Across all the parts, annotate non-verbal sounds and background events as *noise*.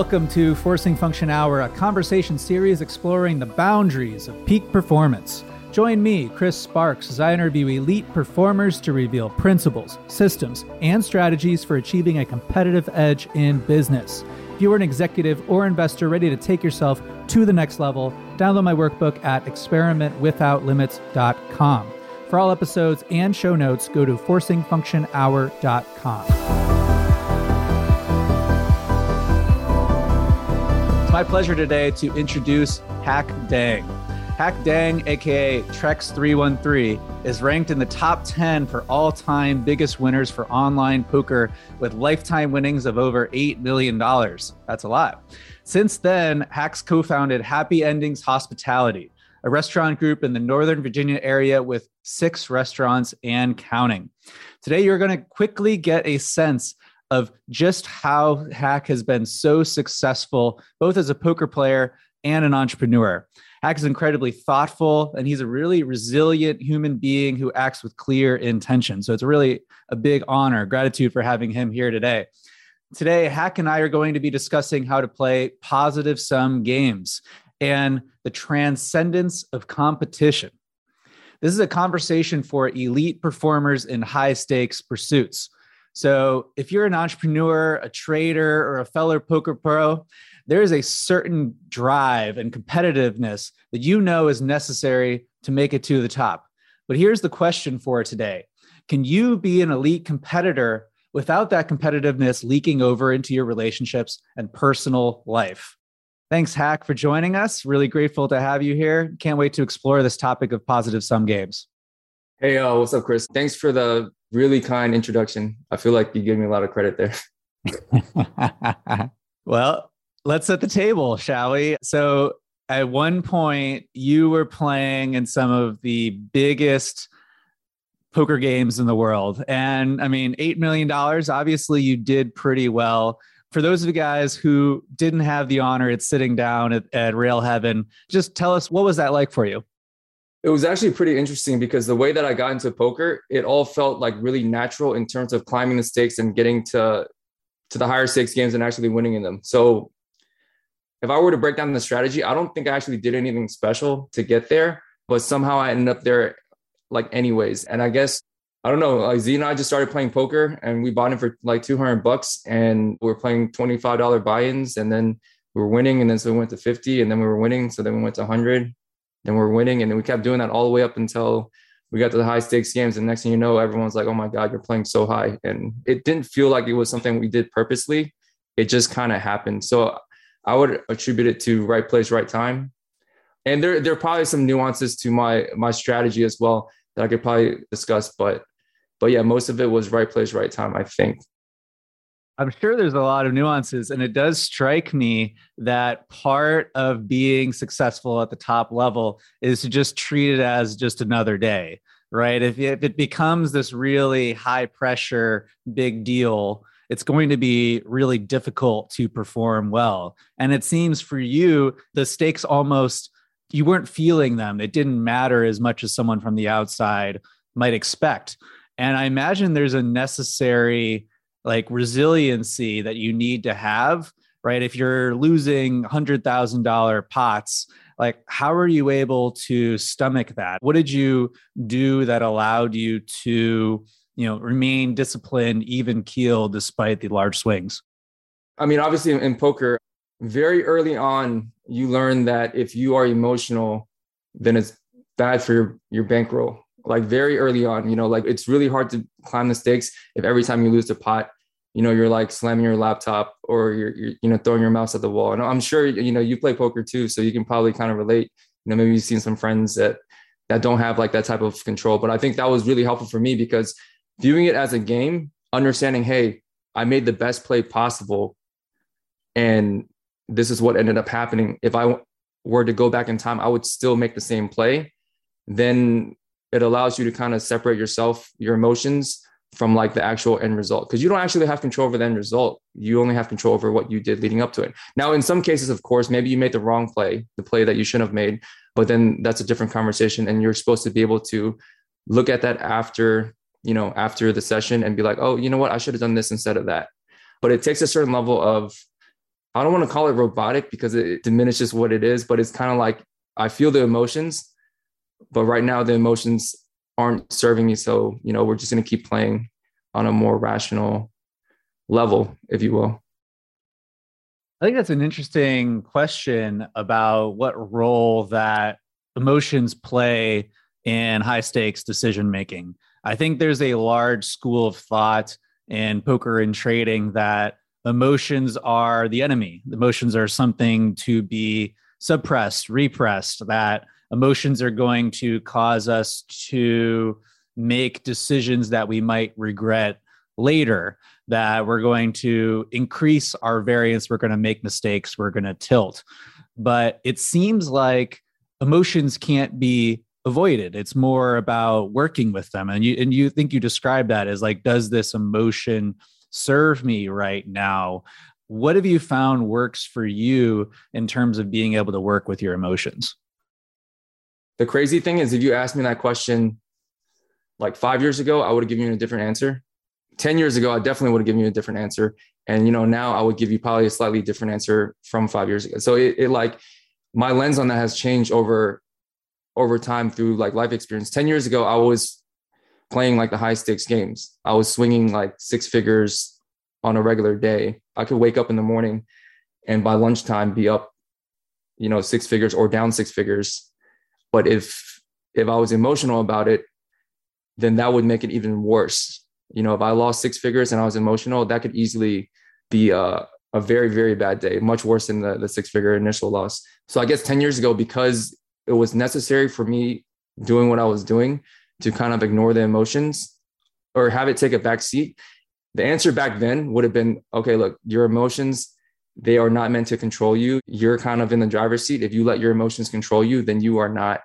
Welcome to Forcing Function Hour, a conversation series exploring the boundaries of peak performance. Join me, Chris Sparks, as I interview elite performers to reveal principles, systems, and strategies for achieving a competitive edge in business. If you are an executive or investor ready to take yourself to the next level, download my workbook at experimentwithoutlimits.com. For all episodes and show notes, go to forcingfunctionhour.com. It's my pleasure today to introduce Hac Dang. Hac Dang, aka Trex313, is ranked in the top 10 for all time biggest winners for online poker with lifetime winnings of over $8 million. That's a lot. Since then, Hac's co founded Happy Endings Hospitality, a restaurant group in the Northern Virginia area with six restaurants and counting. Today, you're going to quickly get a sense of just how Hac has been so successful, both as a poker player and an entrepreneur. Hac is incredibly thoughtful, and he's a really resilient human being who acts with clear intention. So it's really a big honor, gratitude for having him here today. Today, Hack and I are going to be discussing how to play positive sum games and the transcendence of competition. This is a conversation for elite performers in high stakes pursuits. So, if you're an entrepreneur, a trader, or a fellow poker pro, there is a certain drive and competitiveness that you know is necessary to make it to the top. But here's the question for today Can you be an elite competitor without that competitiveness leaking over into your relationships and personal life? Thanks, Hac, for joining us. Really grateful to have you here. Can't wait to explore this topic of positive sum games. Hey, uh, what's up, Chris? Thanks for the really kind introduction. I feel like you gave me a lot of credit there. *laughs* *laughs* well, let's set the table, shall we? So, at one point, you were playing in some of the biggest poker games in the world. And I mean, $8 million, obviously, you did pretty well. For those of you guys who didn't have the honor at sitting down at, at Rail Heaven, just tell us what was that like for you? It was actually pretty interesting because the way that I got into poker, it all felt like really natural in terms of climbing the stakes and getting to to the higher stakes games and actually winning in them. So if I were to break down the strategy, I don't think I actually did anything special to get there, but somehow I ended up there like anyways. And I guess I don't know, like Z and I just started playing poker and we bought in for like 200 bucks and we are playing $25 buy-ins and then we were winning and then so we went to 50 and then we were winning so then we went to 100 and we're winning. And then we kept doing that all the way up until we got to the high stakes games. And next thing you know, everyone's like, oh my God, you're playing so high. And it didn't feel like it was something we did purposely. It just kind of happened. So I would attribute it to right place, right time. And there, there are probably some nuances to my my strategy as well that I could probably discuss. But but yeah, most of it was right place, right time, I think. I'm sure there's a lot of nuances. And it does strike me that part of being successful at the top level is to just treat it as just another day, right? If, if it becomes this really high pressure, big deal, it's going to be really difficult to perform well. And it seems for you, the stakes almost, you weren't feeling them. It didn't matter as much as someone from the outside might expect. And I imagine there's a necessary like resiliency that you need to have right? If you're losing $100000 pots like how are you able to stomach that? What did you do that allowed you to you know remain disciplined even keel despite the large swings? I mean obviously in poker very early on you learn that if you are emotional then it's bad for your, your bankroll like very early on, you know, like it's really hard to climb the stakes if every time you lose the pot, you know, you're like slamming your laptop or you're, you're, you know, throwing your mouse at the wall. And I'm sure, you know, you play poker too, so you can probably kind of relate. You know, maybe you've seen some friends that that don't have like that type of control. But I think that was really helpful for me because viewing it as a game, understanding, hey, I made the best play possible, and this is what ended up happening. If I were to go back in time, I would still make the same play. Then it allows you to kind of separate yourself, your emotions from like the actual end result because you don't actually have control over the end result. You only have control over what you did leading up to it. Now, in some cases, of course, maybe you made the wrong play, the play that you shouldn't have made, but then that's a different conversation. And you're supposed to be able to look at that after, you know, after the session and be like, oh, you know what? I should have done this instead of that. But it takes a certain level of I don't want to call it robotic because it diminishes what it is, but it's kind of like I feel the emotions, but right now the emotions aren't serving me. So, you know, we're just going to keep playing on a more rational level, if you will. I think that's an interesting question about what role that emotions play in high stakes decision making. I think there's a large school of thought in poker and trading that emotions are the enemy. Emotions are something to be suppressed, repressed, that emotions are going to cause us to make decisions that we might regret later, that we're going to increase our variance, we're going to make mistakes, we're going to tilt. But it seems like emotions can't be avoided. It's more about working with them. And you and you think you describe that as like, does this emotion serve me right now? What have you found works for you in terms of being able to work with your emotions? The crazy thing is, if you asked me that question like five years ago, I would have given you a different answer. 10 years ago, I definitely would have given you a different answer. And, you know, now I would give you probably a slightly different answer from five years ago. So it, it like my lens on that has changed over over time through like life experience. 10 years ago, I was playing like the high stakes games. I was swinging like six figures on a regular day. I could wake up in the morning and by lunchtime be up, you know, six figures or down six figures. But if if I was emotional about it, then that would make it even worse. You know, if I lost six figures and I was emotional, that could easily be a, a very, very bad day, much worse than the, the six figure initial loss. So I guess 10 years ago, because it was necessary for me doing what I was doing to kind of ignore the emotions or have it take a back seat. The answer back then would have been okay, look, your emotions, they are not meant to control you. You're kind of in the driver's seat. If you let your emotions control you, then you are not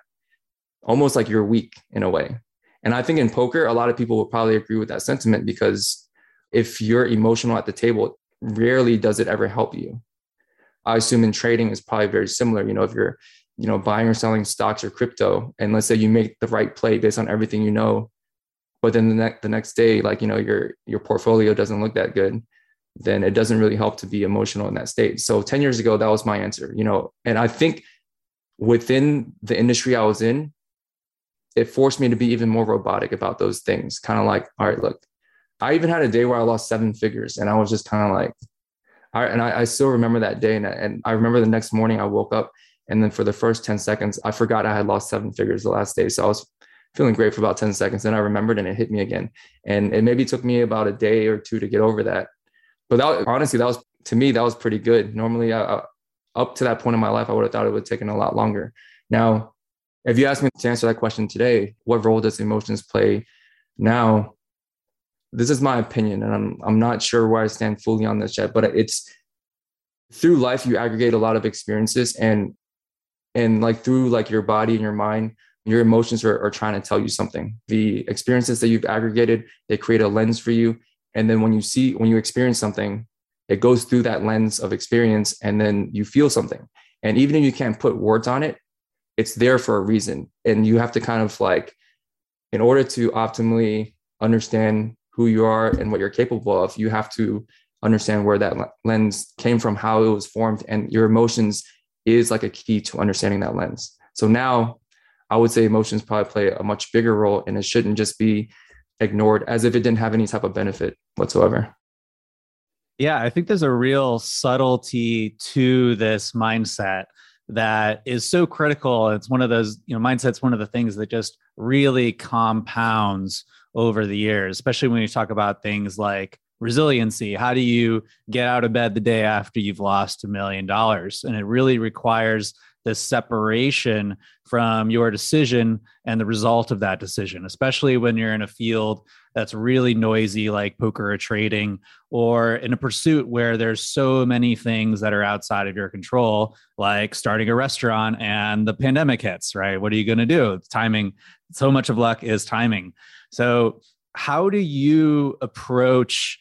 almost like you're weak in a way. And I think in poker, a lot of people will probably agree with that sentiment because if you're emotional at the table, rarely does it ever help you. I assume in trading is probably very similar. You know, if you're you know buying or selling stocks or crypto and let's say you make the right play based on everything you know but then the next the next day like you know your your portfolio doesn't look that good then it doesn't really help to be emotional in that state so 10 years ago that was my answer you know and i think within the industry i was in it forced me to be even more robotic about those things kind of like all right look i even had a day where i lost seven figures and i was just kind of like all right and I, I still remember that day and, and i remember the next morning i woke up and then for the first 10 seconds, I forgot I had lost seven figures the last day. So I was feeling great for about 10 seconds. Then I remembered and it hit me again. And it maybe took me about a day or two to get over that. But that honestly, that was to me, that was pretty good. Normally, up to that point in my life, I would have thought it would have taken a lot longer. Now, if you ask me to answer that question today, what role does emotions play now? This is my opinion, and I'm I'm not sure where I stand fully on this yet, but it's through life you aggregate a lot of experiences and and like through like your body and your mind your emotions are, are trying to tell you something the experiences that you've aggregated they create a lens for you and then when you see when you experience something it goes through that lens of experience and then you feel something and even if you can't put words on it it's there for a reason and you have to kind of like in order to optimally understand who you are and what you're capable of you have to understand where that lens came from how it was formed and your emotions is like a key to understanding that lens. So now I would say emotions probably play a much bigger role and it shouldn't just be ignored as if it didn't have any type of benefit whatsoever. Yeah, I think there's a real subtlety to this mindset that is so critical. It's one of those, you know, mindset's one of the things that just really compounds over the years, especially when you talk about things like resiliency how do you get out of bed the day after you've lost a million dollars and it really requires this separation from your decision and the result of that decision especially when you're in a field that's really noisy like poker or trading or in a pursuit where there's so many things that are outside of your control like starting a restaurant and the pandemic hits right? What are you going to do? It's timing. So much of luck is timing. So how do you approach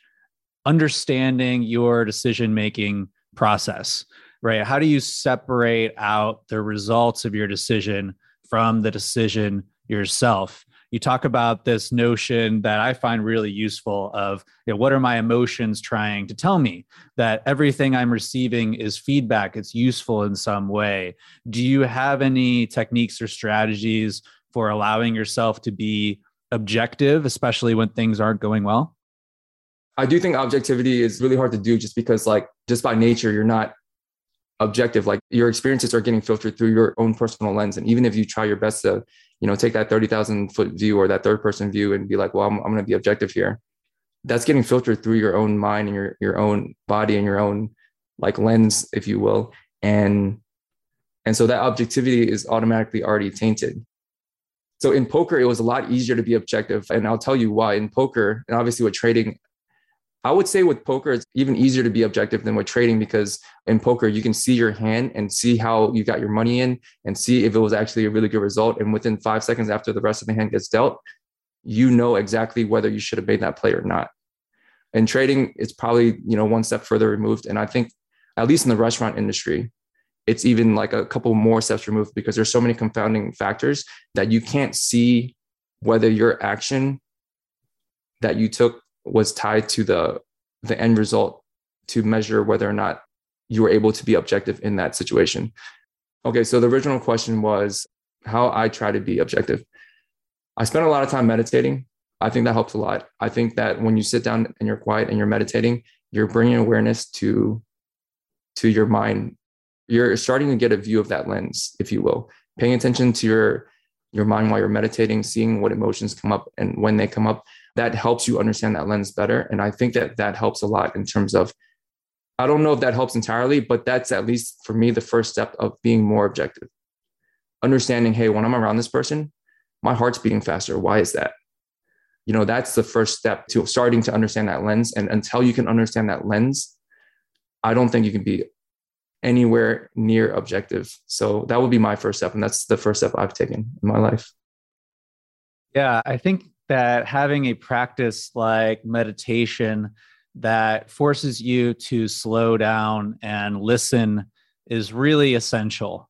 understanding your decision making process, right? How do you separate out the results of your decision from the decision yourself? you talk about this notion that I find really useful of you know, what are my emotions trying to tell me? That everything I'm receiving is feedback, it's useful in some way. Do you have any techniques or strategies for allowing yourself to be objective, especially when things aren't going well? I do think objectivity is really hard to do just because, like, just by nature, you're not objective. Like, your experiences are getting filtered through your own personal lens. And even if you try your best to you know, take that 30,000 foot view or that third person view and be like, well, I'm, I'm going to be objective here. That's getting filtered through your own mind and your, your own body and your own like lens, if you will. And, and so that objectivity is automatically already tainted. So in poker, it was a lot easier to be objective. And I'll tell you why in poker, and obviously with trading, I would say with poker, it's even easier to be objective than with trading because in poker, you can see your hand and see how you got your money in and see if it was actually a really good result. And within five seconds after the rest of the hand gets dealt, you know exactly whether you should have made that play or not. In trading, it's probably, you know, one step further removed. And I think, at least in the restaurant industry, it's even like a couple more steps removed because there's so many confounding factors that you can't see whether your action that you took was tied to the the end result to measure whether or not you were able to be objective in that situation. Okay, so the original question was how I try to be objective. I spent a lot of time meditating. I think that helps a lot. I think that when you sit down and you're quiet and you're meditating, you're bringing awareness to to your mind. You're starting to get a view of that lens, if you will, paying attention to your your mind while you're meditating, seeing what emotions come up and when they come up that helps you understand that lens better. And I think that that helps a lot in terms of, I don't know if that helps entirely, but that's at least for me the first step of being more objective. Understanding, hey, when I'm around this person, my heart's beating faster. Why is that? You know, that's the first step to starting to understand that lens. And until you can understand that lens, I don't think you can be anywhere near objective. So that would be my first step. And that's the first step I've taken in my life. Yeah, I think that having a practice like meditation that forces you to slow down and listen is really essential.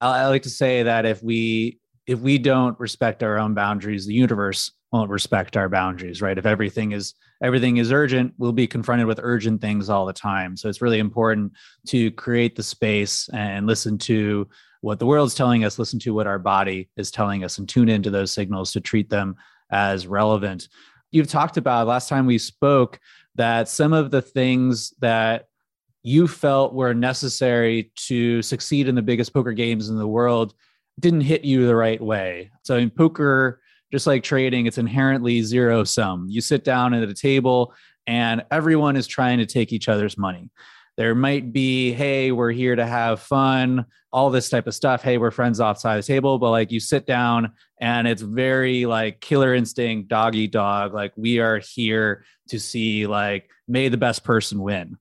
I like to say that if we if we don't respect our own boundaries, the universe won't respect our boundaries, right? If everything is everything is urgent, we'll be confronted with urgent things all the time. So it's really important to create the space and listen to what the world's telling us, listen to what our body is telling us, and tune into those signals to treat them as relevant. You've talked about last time we spoke that some of the things that you felt were necessary to succeed in the biggest poker games in the world didn't hit you the right way. So in poker, just like trading, it's inherently zero sum. You sit down at a table and everyone is trying to take each other's money. There might be, hey, we're here to have fun, all this type of stuff. Hey, we're friends outside the table, but like you sit down and it's very like killer instinct, doggy dog. Like we are here to see like may the best person win,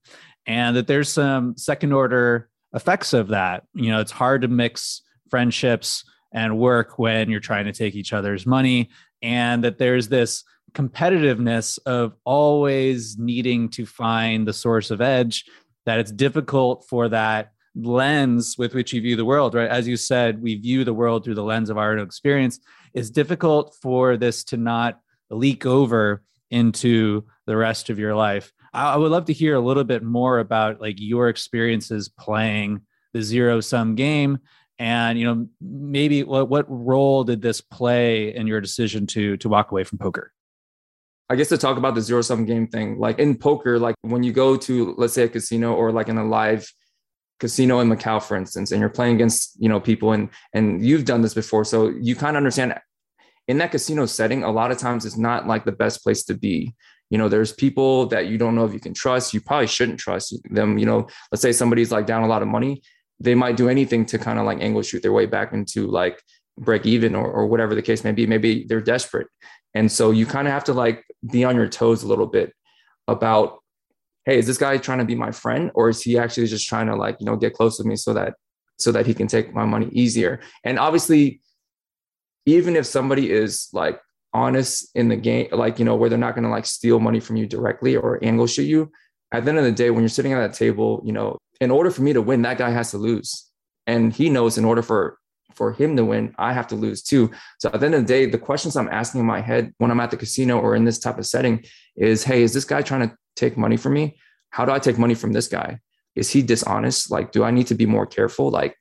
and that there's some second order effects of that. You know, it's hard to mix friendships and work when you're trying to take each other's money, and that there's this competitiveness of always needing to find the source of edge that it's difficult for that lens with which you view the world, right? As you said, we view the world through the lens of our own experience. It's difficult for this to not leak over into the rest of your life. I would love to hear a little bit more about like your experiences playing the zero sum game and you know maybe what, what role did this play in your decision to to walk away from poker I guess to talk about the zero sum game thing, like in poker, like when you go to let's say a casino or like in a live casino in Macau, for instance, and you're playing against you know people and and you've done this before, so you kind of understand. In that casino setting, a lot of times it's not like the best place to be. You know, there's people that you don't know if you can trust. You probably shouldn't trust them. You know, let's say somebody's like down a lot of money, they might do anything to kind of like angle shoot their way back into like break even or, or whatever the case may be. Maybe they're desperate. And so you kind of have to like be on your toes a little bit about, hey, is this guy trying to be my friend or is he actually just trying to like, you know, get close with me so that so that he can take my money easier? And obviously, even if somebody is like honest in the game, like, you know, where they're not going to like steal money from you directly or angle shoot you, at the end of the day, when you're sitting at that table, you know, in order for me to win, that guy has to lose. And he knows in order for for him to win, I have to lose too. So at the end of the day, the questions I'm asking in my head when I'm at the casino or in this type of setting is, hey, is this guy trying to take money from me? How do I take money from this guy? Is he dishonest? Like, do I need to be more careful? Like,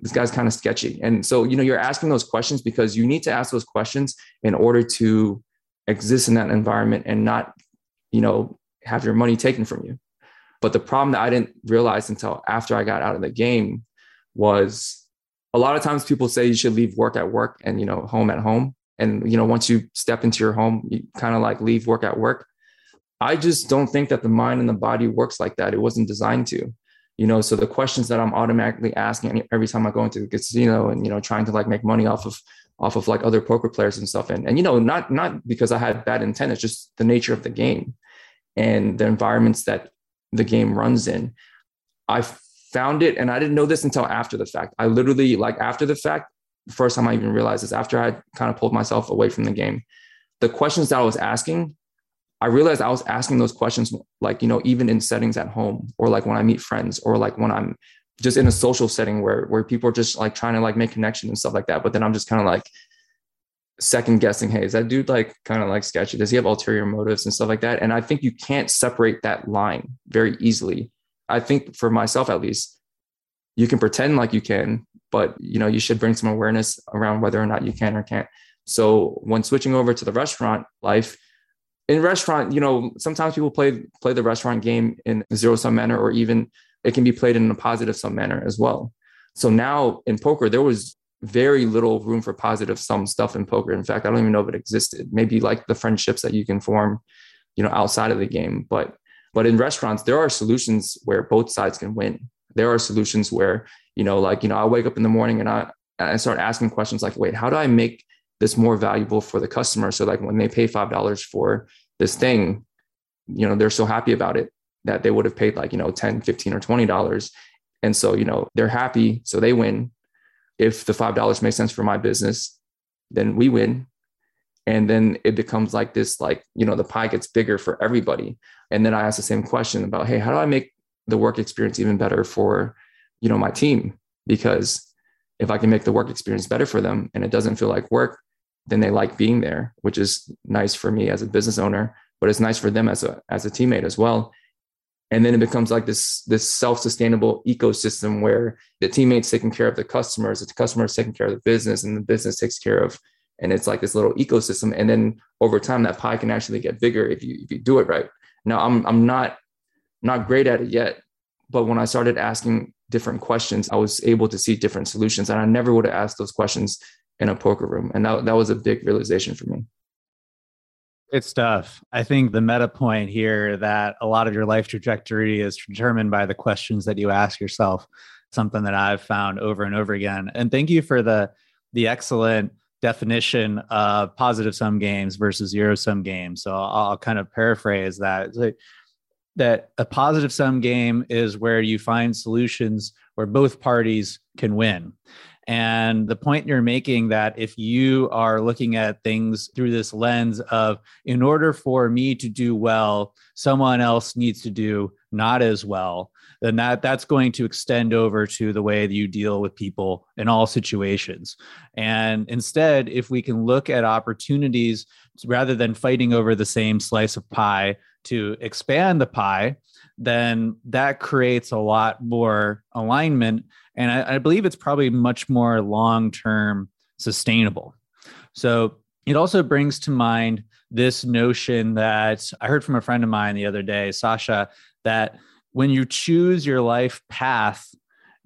this guy's kind of sketchy. And so, you know, you're asking those questions because you need to ask those questions in order to exist in that environment and not, you know, have your money taken from you. But the problem that I didn't realize until after I got out of the game was a lot of times people say you should leave work at work and, you know, home at home. And, you know, once you step into your home, you kind of like leave work at work. I just don't think that the mind and the body works like that. It wasn't designed to you know so the questions that i'm automatically asking every time i go into the casino and you know trying to like make money off of off of like other poker players and stuff and and you know not not because i had bad intent it's just the nature of the game and the environments that the game runs in i found it and i didn't know this until after the fact i literally like after the fact first time i even realized this after i kind of pulled myself away from the game the questions that i was asking I realized I was asking those questions, like, you know, even in settings at home or like when I meet friends or like when I'm just in a social setting where, where people are just like trying to like make connections and stuff like that. But then I'm just kind of like second guessing, Hey, is that dude like kind of like sketchy? Does he have ulterior motives and stuff like that? And I think you can't separate that line very easily. I think for myself, at least, you can pretend like you can, but you know, you should bring some awareness around whether or not you can or can't. So when switching over to the restaurant life, in restaurant, you know, sometimes people play play the restaurant game in zero sum manner, or even it can be played in a positive sum manner as well. So now in poker, there was very little room for positive sum stuff in poker. In fact, I don't even know if it existed. Maybe like the friendships that you can form, you know, outside of the game. But but in restaurants, there are solutions where both sides can win. There are solutions where, you know, like, you know, I wake up in the morning and I I start asking questions like, wait, how do I make this more valuable for the customer. So like when they pay five dollars for this thing, you know, they're so happy about it that they would have paid like, you know, 10, 15 or 20 dollars. And so, you know, they're happy. So they win. If the five dollars makes sense for my business, then we win. And then it becomes like this, like, you know, the pie gets bigger for everybody. And then I ask the same question about, hey, how do I make the work experience even better for, you know, my team? Because if I can make the work experience better for them and it doesn't feel like work, then they like being there, which is nice for me as a business owner, but it's nice for them as a as a teammate as well. And then it becomes like this this self-sustainable ecosystem where the teammates taking care of the customers, the customers taking care of the business, and the business takes care of. And it's like this little ecosystem. And then over time, that pie can actually get bigger if you if you do it right. Now, I'm I'm not not great at it yet, but when I started asking different questions, I was able to see different solutions. And I never would have asked those questions in a poker room. And that, that was a big realization for me. Good stuff. I think the meta point here that a lot of your life trajectory is determined by the questions that you ask yourself, something that I've found over and over again. And thank you for the the excellent definition of positive sum games versus zero sum games. So I'll, I'll kind of paraphrase that. Like, that a positive sum game is where you find solutions where both parties can win. And the point you're making that if you are looking at things through this lens of, in order for me to do well, someone else needs to do not as well, then that that's going to extend over to the way that you deal with people in all situations. And instead, if we can look at opportunities rather than fighting over the same slice of pie to expand the pie, then that creates a lot more alignment and I, I believe it's probably much more long term sustainable. So it also brings to mind this notion that I heard from a friend of mine the other day, Sasha, that when you choose your life path,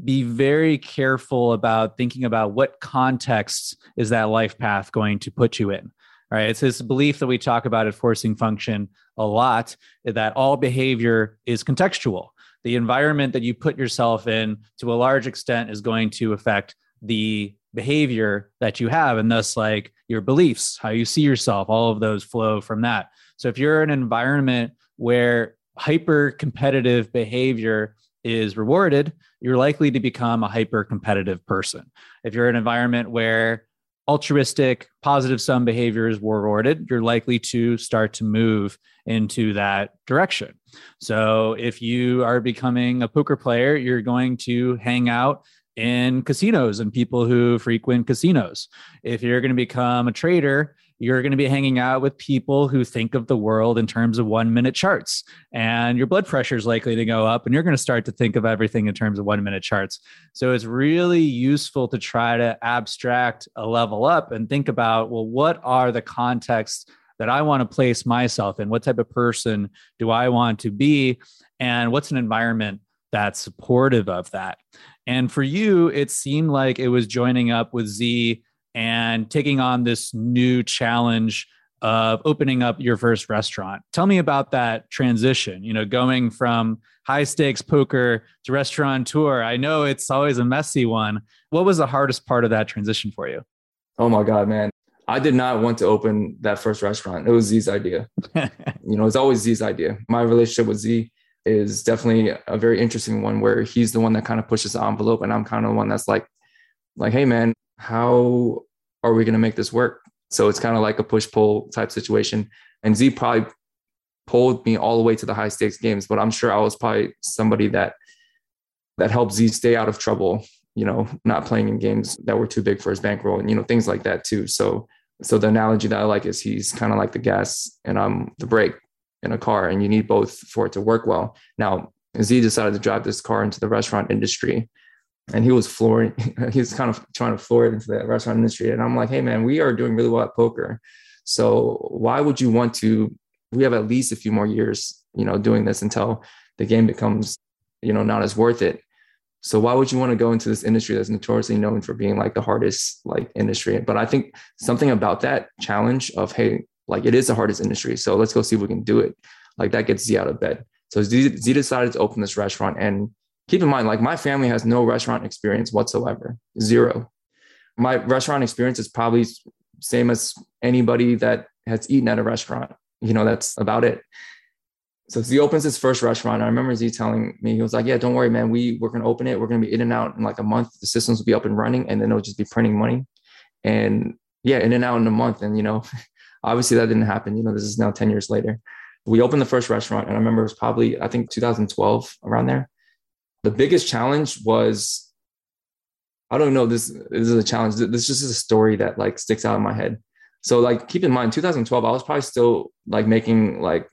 be very careful about thinking about what context is that life path going to put you in. Right. It's this belief that we talk about at forcing function a lot that all behavior is contextual the environment that you put yourself in to a large extent is going to affect the behavior that you have and thus like your beliefs how you see yourself all of those flow from that so if you're in an environment where hyper competitive behavior is rewarded you're likely to become a hyper competitive person if you're in an environment where altruistic, positive sum behaviors were rewarded, you're likely to start to move into that direction. So if you are becoming a poker player, you're going to hang out in casinos and people who frequent casinos. If you're going to become a trader, you're going to be hanging out with people who think of the world in terms of one minute charts and your blood pressure is likely to go up and you're going to start to think of everything in terms of one minute charts. So it's really useful to try to abstract a level up and think about well what are the contexts that i want to place myself in? What type of person do i want to be? And what's an environment that's supportive of that? And for you it seemed like it was joining up with z and taking on this new challenge of opening up your first restaurant. Tell me about that transition, you know, going from high stakes poker to restaurant tour. I know it's always a messy one. What was the hardest part of that transition for you? Oh my God, man. I did not want to open that first restaurant. It was Z's idea. *laughs* you know, it's always Z's idea. My relationship with Z is definitely a very interesting one where he's the one that kind of pushes the envelope and I'm kind of the one that's like, like, hey man, how are we going to make this work? So it's kind of like a push pull type situation. And Z probably pulled me all the way to the high stakes games, but I'm sure I was probably somebody that that helped Z stay out of trouble, you know, not playing in games that were too big for his bankroll and you know things like that too. So so the analogy that I like is he's kind of like the gas and I'm the brake in a car and you need both for it to work well. Now, Z decided to drive this car into the restaurant industry and he was flooring *laughs* he was kind of trying to floor it into the restaurant industry. And i'm like hey man we are doing really well at poker. So why would you want to we have at least a few more years you know doing this until the game becomes you know not as worth it. So why would you want to go into this industry that's notoriously known for being like the hardest like industry? But i think something about that challenge of hey like it is the hardest industry so let's go see if we can do it like that gets z out of bed. So z, z decided to open this restaurant and keep in mind, like my family has no restaurant experience whatsoever, zero. My restaurant experience is probably same as anybody that has eaten at a restaurant. You know, that's about it. So he opens his first restaurant. I remember Z telling me, he was like, Yeah, don't worry, man. We we're gonna open it. We're gonna be in and out in like a month. The systems will be up and running, and then it'll just be printing money. And yeah, in and out in a month. And you know, *laughs* obviously that didn't happen. You know, this is now 10 years later. We opened the first restaurant, and I remember it was probably, I think 2012 around there the biggest challenge was I don't know this, this is a challenge. This just is a story that like sticks out in my head. So like keep in mind 2012 I was probably still like making like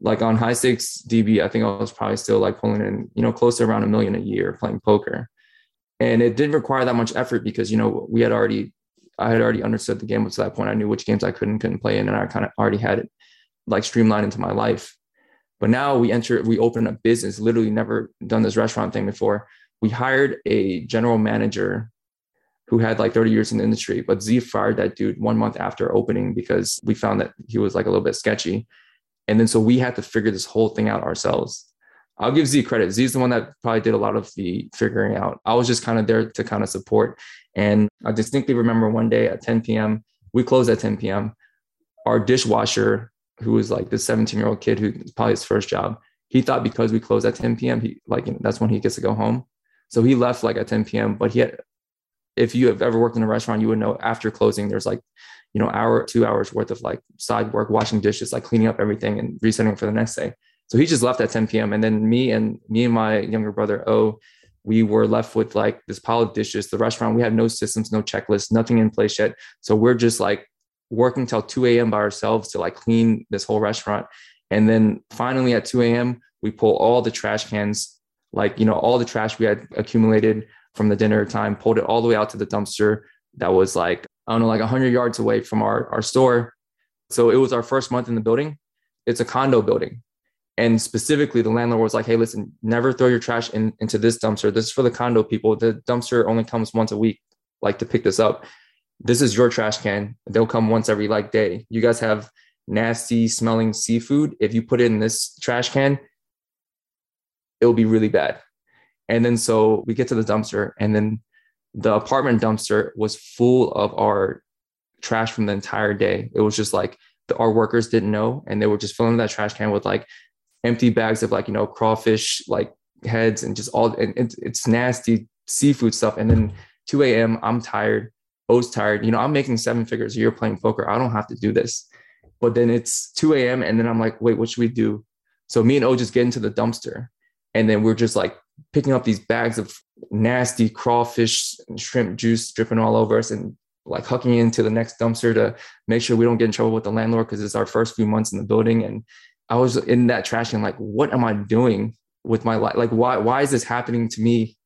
like on high stakes DB I think I was probably still like pulling in you know close to around a million a year playing poker. And it didn't require that much effort because you know we had already I had already understood the game up to that point. I knew which games I could and couldn't play in and I kind of already had it like streamlined into my life. But now we enter, we open a business, literally never done this restaurant thing before. We hired a general manager who had like 30 years in the industry, but Z fired that dude one month after opening because we found that he was like a little bit sketchy. And then so we had to figure this whole thing out ourselves. I'll give Z credit. Z's the one that probably did a lot of the figuring out. I was just kind of there to kind of support. And I distinctly remember one day at 10 p.m., we closed at 10 p.m. Our dishwasher who was like the 17 year old kid who probably his first job. He thought because we closed at 10 p.m., he like you know, that's when he gets to go home. So he left like at 10 p.m. But he had, if you have ever worked in a restaurant, you would know after closing, there's like, you know, hour, two hours worth of like side work, washing dishes, like cleaning up everything and resetting for the next day. So he just left at 10 p.m. And then me and me and my younger brother, oh, we were left with like this pile of dishes. The restaurant, we had no systems, no checklists, nothing in place yet. So we're just like working till 2 a.m. by ourselves to like clean this whole restaurant. And then finally at 2 a.m., we pull all the trash cans, like, you know, all the trash we had accumulated from the dinner time, pulled it all the way out to the dumpster that was like, I don't know, like 100 yards away from our, our store. So it was our first month in the building. It's a condo building. And specifically, the landlord was like, hey, listen, never throw your trash in, into this dumpster. This is for the condo people. The dumpster only comes once a week, like to pick this up this is your trash can. They'll come once every like day. You guys have nasty smelling seafood. If you put it in this trash can, it'll be really bad. And then so we get to the dumpster, and then the apartment dumpster was full of our trash from the entire day. It was just like the, our workers didn't know, and they were just filling that trash can with like empty bags of like you know crawfish like heads and just all and it's, it's nasty seafood stuff. And then 2 a.m. I'm tired. O's tired. You know, I'm making seven figures a year playing poker. I don't have to do this. But then it's 2 a.m. and then I'm like, wait, what should we do? So me and O just get into the dumpster And then we're just like picking up these bags of nasty crawfish and shrimp juice dripping all over us and like hucking into the next dumpster to make sure we don't get in trouble with the landlord because it's our first few months in the building. And I was in that trash and like, what am I doing with my life? Like, why why is this happening to me?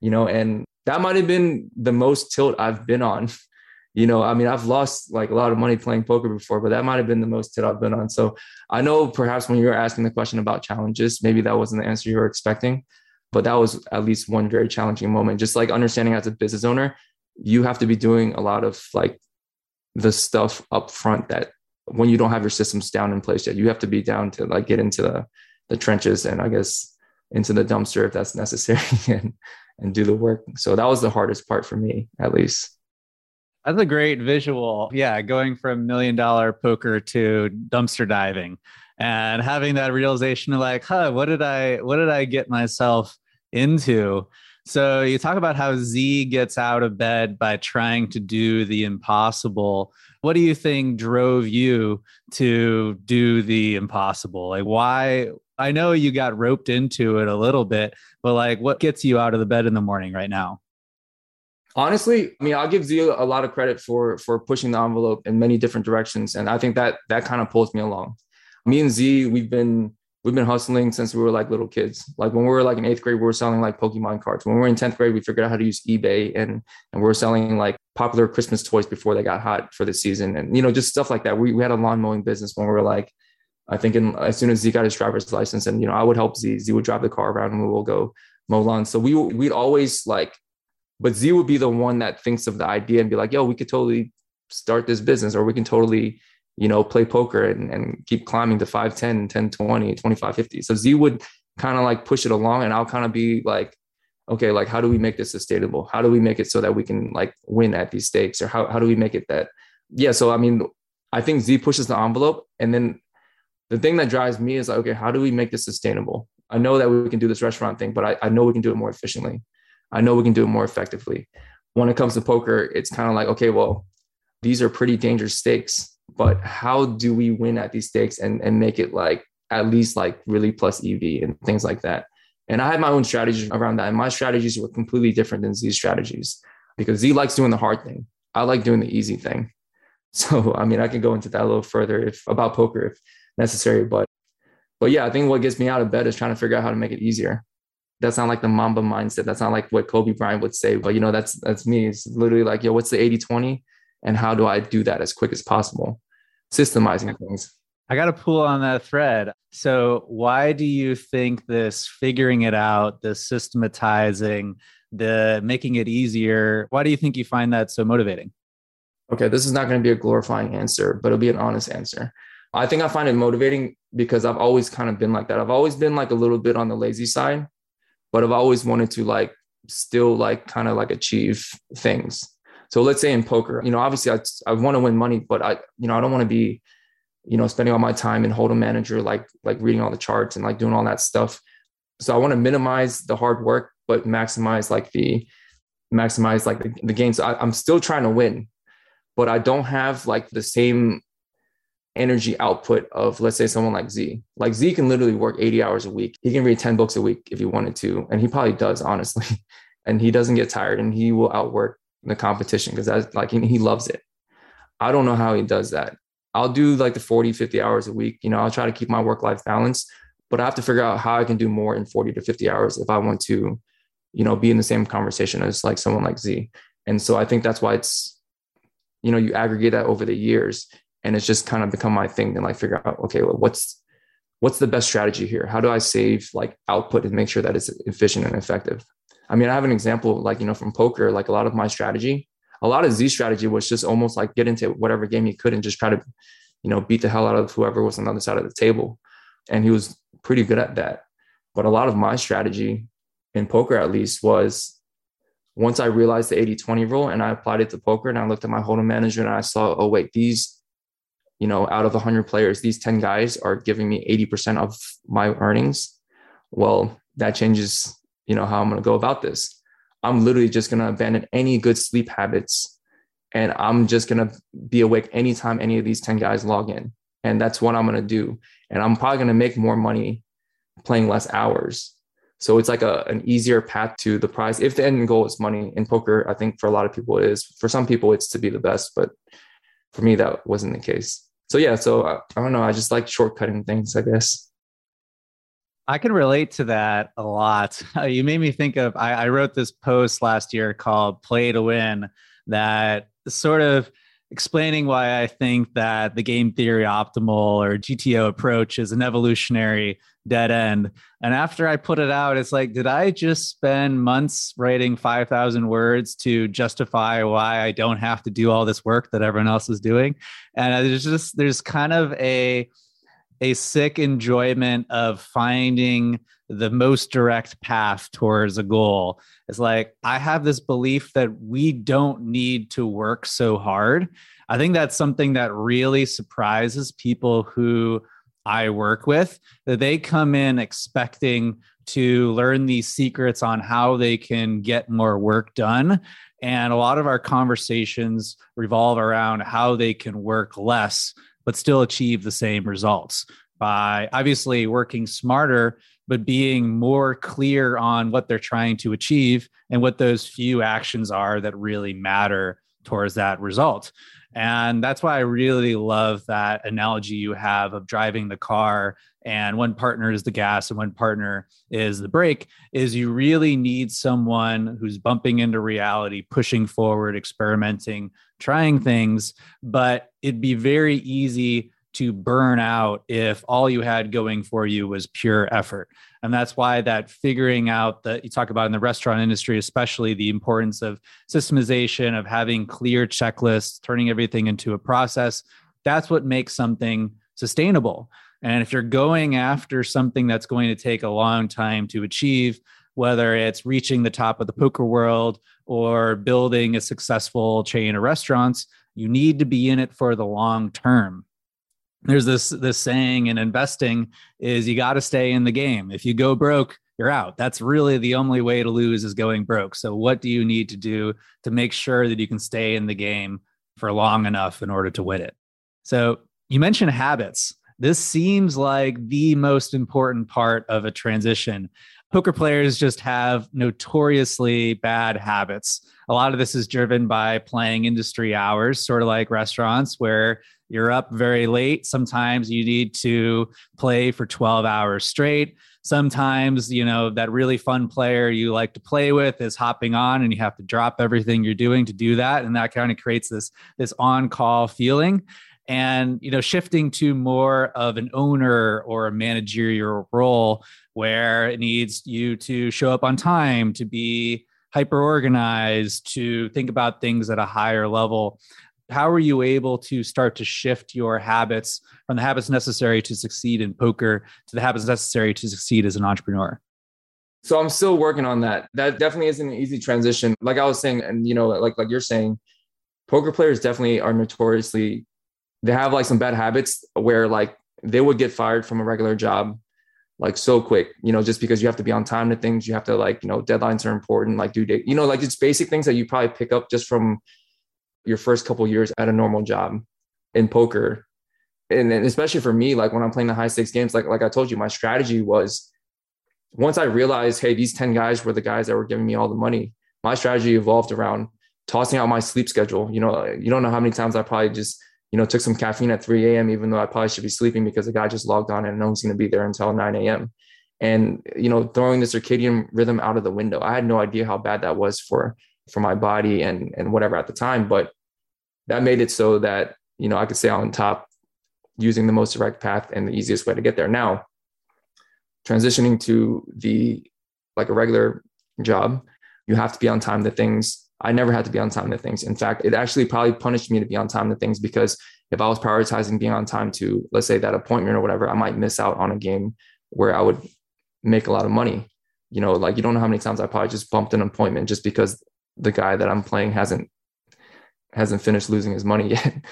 You know, and that might have been the most tilt I've been on. You know, I mean, I've lost like a lot of money playing poker before, but that might have been the most tilt I've been on. So I know perhaps when you were asking the question about challenges, maybe that wasn't the answer you were expecting, but that was at least one very challenging moment. Just like understanding as a business owner, you have to be doing a lot of like the stuff up front that when you don't have your systems down in place yet, you have to be down to like get into the the trenches and I guess into the dumpster if that's necessary *laughs* and and do the work. So that was the hardest part for me, at least. That's a great visual. Yeah, going from million dollar poker to dumpster diving and having that realization of like, huh, what did I what did I get myself into? So you talk about how Z gets out of bed by trying to do the impossible. What do you think drove you to do the impossible? Like why I know you got roped into it a little bit, but like what gets you out of the bed in the morning right now? Honestly, I mean, I'll give Z a lot of credit for for pushing the envelope in many different directions and I think that that kind of pulls me along. Me and Z, we've been we've been hustling since we were like little kids. Like when we were like in eighth grade, we were selling like Pokemon cards. When we were in 10th grade, we figured out how to use eBay and and we were selling like popular Christmas toys before they got hot for the season. And you know, just stuff like that. We, we had a lawn mowing business when we were like, I think in, as soon as Z got his driver's license and you know, I would help Z, Z would drive the car around and we will go mow lawns. So we we'd always like, but Z would be the one that thinks of the idea and be like, yo, we could totally start this business or we can totally you know, play poker and, and keep climbing to 5, 10, 10, 20, 25, 50. So Z would kind of like push it along and I'll kind of be like, okay, like how do we make this sustainable? How do we make it so that we can like win at these stakes or how, how do we make it that, yeah. So, I mean, I think Z pushes the envelope and then the thing that drives me is like, okay, how do we make this sustainable? I know that we can do this restaurant thing, but I, I know we can do it more efficiently. I know we can do it more effectively. When it comes to poker, it's kind of like, okay, well, these are pretty dangerous stakes but how do we win at these stakes and, and make it like at least like really plus EV and things like that. And I had my own strategies around that. And my strategies were completely different than Z's strategies because Z likes doing the hard thing. I like doing the easy thing. *laughs* So, I mean, I can go into that a little further if about poker if necessary. But, but yeah, I think what gets me out of bed is trying to figure out how to make it easier. That's not like the Mamba mindset. That's not like what Kobe Bryant would say. But, you know, that's, that's me. It's literally like, yo, what's the 80 20? And how do I do that as quick as possible? systemizing things. I got to pull on that thread. So, why do you think this figuring it out, the systematizing, the making it easier, why do you think you find that so motivating? Okay, this is not going to be a glorifying answer, but it'll be an honest answer. I think I find it motivating because I've always kind of been like that. I've always been like a little bit on the lazy side, but I've always wanted to like still like kind of like achieve things. So let's say in poker, you know, obviously I, I want to win money, but I, you know, I don't want to be, you know, spending all my time in hold'em manager, like, like reading all the charts and like doing all that stuff. So I want to minimize the hard work, but maximize like the, maximize like the, the gains. So I'm still trying to win, but I don't have like the same energy output of let's say someone like Z. Like Z can literally work 80 hours a week. He can read 10 books a week if he wanted to. And he probably does, honestly. *laughs* and he doesn't get tired and he will outwork the competition because that's like he loves it. I don't know how he does that. I'll do like the 40, 50 hours a week. You know, I'll try to keep my work life balance, but I have to figure out how I can do more in 40 to 50 hours if I want to, you know, be in the same conversation as like someone like Z. And so I think that's why it's, you know, you aggregate that over the years and it's just kind of become my thing to like figure out, okay, well, what's, what's the best strategy here? How do I save like output and make sure that it's efficient and effective? I mean, I have an example like, you know, from poker, like a lot of my strategy, a lot of Z strategy was just almost like get into whatever game you could and just try to, you know, beat the hell out of whoever was on the other side of the table. And he was pretty good at that. But a lot of my strategy in poker, at least, was once I realized the 80 20 rule and I applied it to poker and I looked at my hold'em manager and I saw, oh, wait, these, you know, out of 100 players, these 10 guys are giving me 80% of my earnings. Well, that changes you know how i'm going to go about this i'm literally just going to abandon any good sleep habits and i'm just going to be awake anytime any of these 10 guys log in and that's what i'm going to do and i'm probably going to make more money playing less hours So it's like a, an easier path to the prize. If the end goal is money in poker, I think for a lot of people it is. For some people, it's to be the best, but for me, that wasn't the case. So yeah, so I, I don't know. I just like shortcutting things, I guess. I can relate to that a lot. *laughs* Uh, you made me think of I, I, wrote this post last year called Play to Win that sort of explaining why I think that the game theory optimal or GTO approach is an evolutionary dead end. And after I put it out, it's like, did I just spend months writing 5,000 words to justify why I don't have to do all this work that everyone else is doing? And there's just, there's kind of a, a sick enjoyment of finding the most direct path towards a goal. It's like I have this belief that we don't need to work so hard. I think that's something that really surprises people who I work with that they come in expecting to learn these secrets on how they can get more work done. And a lot of our conversations revolve around how they can work less but still achieve the same results by obviously working smarter, but being more clear on what they're trying to achieve and what those few actions are that really matter towards that result. And that's why I really love that analogy you have of driving the car and one partner is the gas and one partner is the brake is you really need someone who's bumping into reality, pushing forward, experimenting, trying things, but it'd be very easy to burn out if all you had going for you was pure effort. And that's why that figuring out that you talk about in the restaurant industry, especially the importance of systemization, of having clear checklists, turning everything into a process, that's what makes something sustainable. And if you're going after something that's going to take a long time to achieve, whether it's reaching the top of the poker world or building a successful chain of restaurants, you need to be in it for the long term there's this this saying in investing is you got to stay in the game. If you go broke you're out. That's really the only way to lose is going broke. So what do you need to do to make sure that you can stay in the game for long enough in order to win it? So you mentioned habits. This seems like the most important part of a transition. Poker players just have notoriously bad habits. A lot of this is driven by playing industry hours sort of like restaurants where you're up very late. Sometimes you need to play for 12 hours straight. Sometimes, you know, that really fun player you like to play with is hopping on and you have to drop everything you're doing to do that. And that kind of creates this, this on-call feeling and you know shifting to more of an owner or a managerial role where it needs you to show up on time to be hyper organized to think about things at a higher level how were you able to start to shift your habits from the habits necessary to succeed in poker to the habits necessary to succeed as an entrepreneur? So I'm still working on that. That definitely isn't an easy transition. Like I was saying, and you know, like like you're saying, poker players definitely are notoriously they have like some bad habits where like they would get fired from a regular job like so quick, you know, just because you have to be on time to things, you have to like, you know, deadlines are important, like due date, you know, like it's basic things that you probably pick up just from your first couple years at a normal job in poker. And, especially for me like when i'm playing the high stakes games like like i told you my strategy was once i realized hey these 10 guys were the guys that were giving me all the money my strategy evolved around tossing out my sleep schedule. You know you don't know how many times i probably just you know took some caffeine at 3 a.m even though i probably should be sleeping because the guy just logged on and no one's going to be there until 9 a.m and you know throwing the circadian rhythm out of the window i had no idea how bad that was for for my body and and whatever at the time but that made it so that you know I could stay on top using the most direct path and the easiest way to get there. Now, transitioning to the like a regular job, you have to be on time to things. I never had to be on time to things. In fact, it actually probably punished me to be on time to things because if I was prioritizing being on time to, let's say, that appointment or whatever, I might miss out on a game where I would make a lot of money. You know, like you don't know how many times I probably just bumped an appointment just because the guy that I'm playing hasn't hasn't finished losing his money *laughs* yet.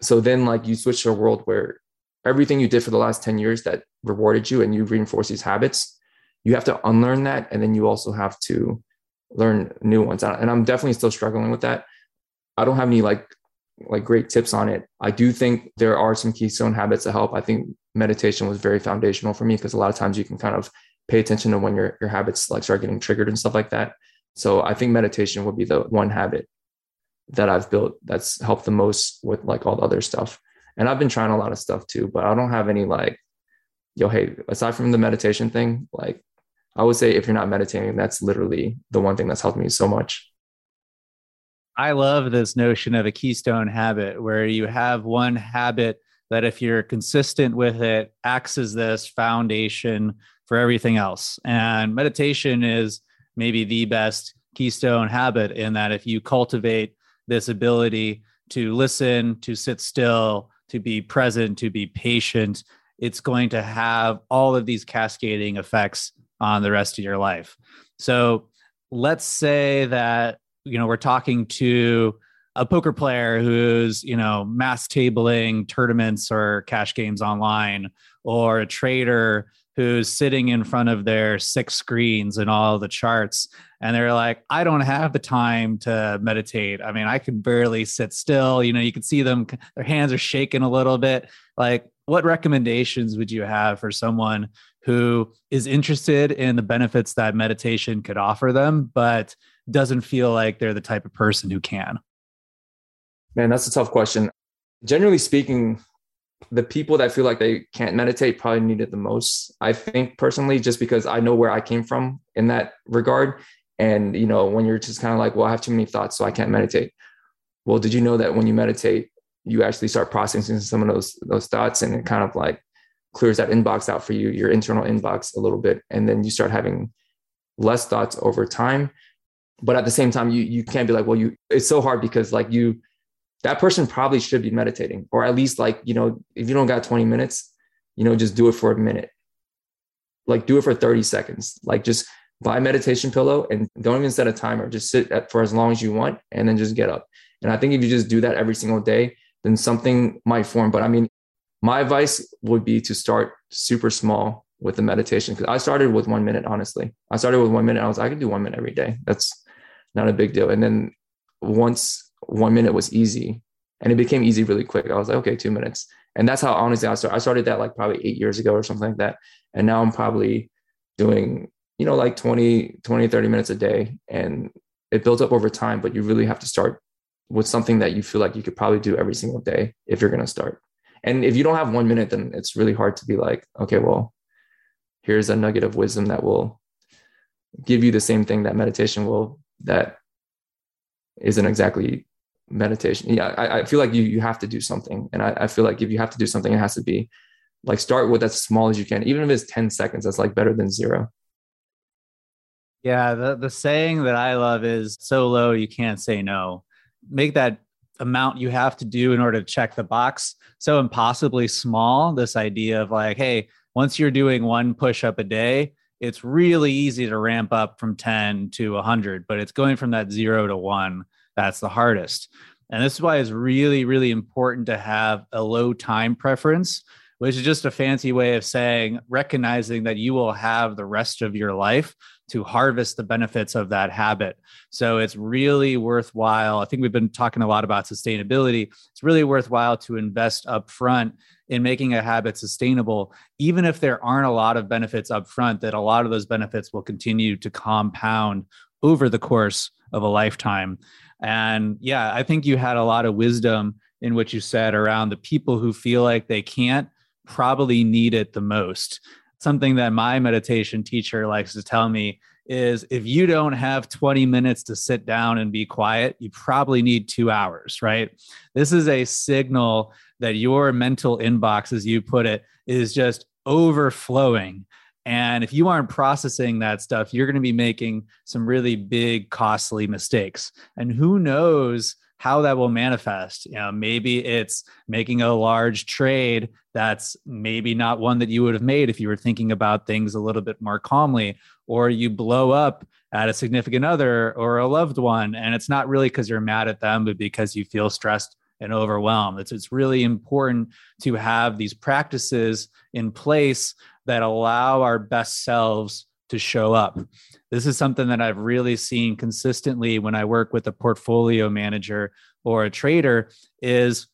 so then like you switch to a world where everything you did for the last 10 years that rewarded you and you reinforce these habits, you have to unlearn that. And then you also have to learn new ones. And I'm definitely still struggling with that. I don't have any like like great tips on it. I do think there are some keystone habits that help. I think meditation was very foundational for me because a lot of times you can kind of pay attention to when your your habits like start getting triggered and stuff like that. So I think meditation would be the one habit that I've built that's helped the most with like all the other stuff. And I've been trying a lot of stuff too, but I don't have any like, yo, hey, aside from the meditation thing, like I would say if you're not meditating, that's literally the one thing that's helped me so much. I love this notion of a keystone habit where you have one habit that if you're consistent with it acts as this foundation for everything else. And meditation is maybe the best keystone habit in that if you cultivate this ability to listen, to sit still, to be present, to be patient, it's going to have all of these cascading effects on the rest of your life. So let's say that you know we're talking to a poker player who's you know mass tabling tournaments or cash games online or a trader who's sitting in front of their six screens and all the charts and they're like i don't have the time to meditate i mean i can barely sit still you know you can see them their hands are shaking a little bit like what recommendations would you have for someone who is interested in the benefits that meditation could offer them but doesn't feel like they're the type of person who can man that's a tough question generally speaking the people that feel like they can't meditate probably need it the most. I think personally, just because I know where I came from in that regard. And, you know, when you're just kind of like, well, I have too many thoughts, so I can't meditate. Well, did you know that when you meditate, you actually start processing some of those those thoughts and it kind of like clears that inbox out for you, your internal inbox a little bit. And then you start having less thoughts over time. But at the same time, you you can't be like, well, you it's so hard because like you that person probably should be meditating or at least like you know if you don't got 20 minutes you know just do it for a minute like do it for 30 seconds like just buy a meditation pillow and don't even set a timer just sit at, for as long as you want and then just get up and i think if you just do that every single day then something might form but i mean my advice would be to start super small with the meditation because i started with one minute honestly i started with one minute i was i can do one minute every day that's not a big deal and then once one minute was easy and it became easy really quick. I was like, okay, two minutes. And that's how honestly I started. I started that like probably eight years ago or something like that. And now I'm probably doing, you know, like 20, 20, 30 minutes a day. And it builds up over time, but you really have to start with something that you feel like you could probably do every single day if you're going to start. And if you don't have one minute, then it's really hard to be like, okay, well, here's a nugget of wisdom that will give you the same thing that meditation will, that isn't exactly meditation yeah I, I, feel like you you have to do something and I, I feel like if you have to do something it has to be like start with as small as you can even if it's 10 seconds that's like better than zero yeah the, the saying that i love is so low you can't say no make that amount you have to do in order to check the box so impossibly small this idea of like hey once you're doing one push up a day it's really easy to ramp up from 10 to 100 but it's going from that 0 to 1 that's the hardest. And this is why it's really, really important to have a low time preference, which is just a fancy way of saying recognizing that you will have the rest of your life to harvest the benefits of that habit. So it's really worthwhile. I think we've been talking a lot about sustainability. It's really worthwhile to invest upfront in making a habit sustainable, even if there aren't a lot of benefits upfront, that a lot of those benefits will continue to compound over the course of a lifetime. And yeah, I think you had a lot of wisdom in what you said around the people who feel like they can't probably need it the most. Something that my meditation teacher likes to tell me is if you don't have 20 minutes to sit down and be quiet, you probably need two hours, right? This is a signal that your mental inbox, as you put it, is just overflowing and if you aren't processing that stuff, you're going to be making some really big, costly mistakes. And who knows how that will manifest? You know, maybe it's making a large trade that's maybe not one that you would have made if you were thinking about things a little bit more calmly, or you blow up at a significant other or a loved one. And it's not really because you're mad at them, but because you feel stressed and overwhelmed. It's, it's really important to have these practices in place that allow our best selves to show up. This is something that I've really seen consistently when I work with a portfolio manager or a trader is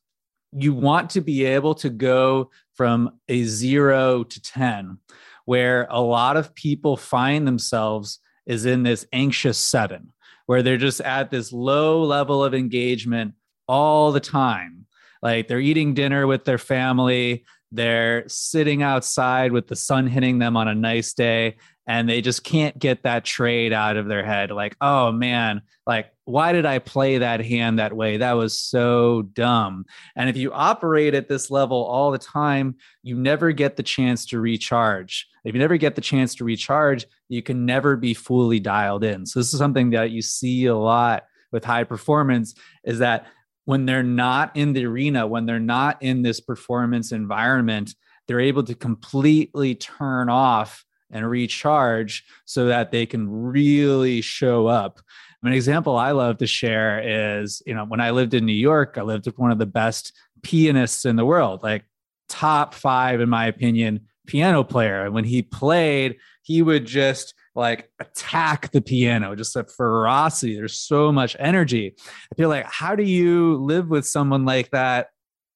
you want to be able to go from a zero to 10, where a lot of people find themselves is in this anxious seven, where they're just at this low level of engagement all the time. Like they're eating dinner with their family, they're sitting outside with the sun hitting them on a nice day, and they just can't get that trade out of their head. Like, oh man, like, why did I play that hand that way? That was so dumb. And if you operate at this level all the time, you never get the chance to recharge. If you never get the chance to recharge, you can never be fully dialed in. So, this is something that you see a lot with high performance is that when they're not in the arena, when they're not in this performance environment, they're able to completely turn off and recharge so that they can really show up. An example I love to share is, you know, when I lived in New York, I lived with one of the best pianists in the world, like top five, in my opinion, piano player. And when he played, he would just like attack the piano, just a ferocity. There's so much energy. I feel like, how do you live with someone like that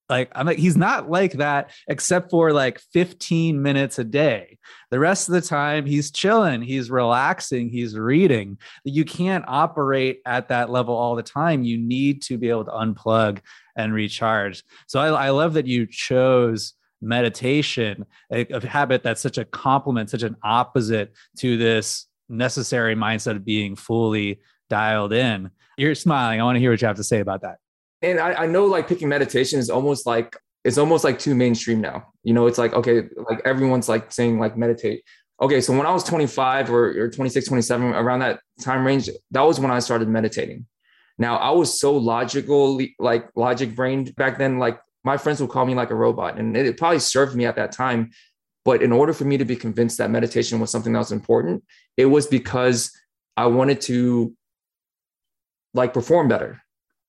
like i'm like he's not like that except for like 15 minutes a day. The rest of the time he's chilling he's relaxing he's reading. You can't operate at that level all the time. You need to be able to unplug and recharge. So i, I love that you chose meditation a, a habit that's such a complement such an opposite to this necessary mindset of being fully dialed in. You're smiling. I want to hear what you have to say about that and I, I know like picking meditation is almost like it's almost like too mainstream now. You know, it's like okay, like everyone's like saying like meditate. Okay, so when I was 25 or, or 26, 27, around that time range, that was when I started meditating. Now I was so logical, like logic brained back then. Like my friends would call me like a robot, and it, it probably served me at that time. But in order for me to be convinced that meditation was something that was important, it was because I wanted to like perform better.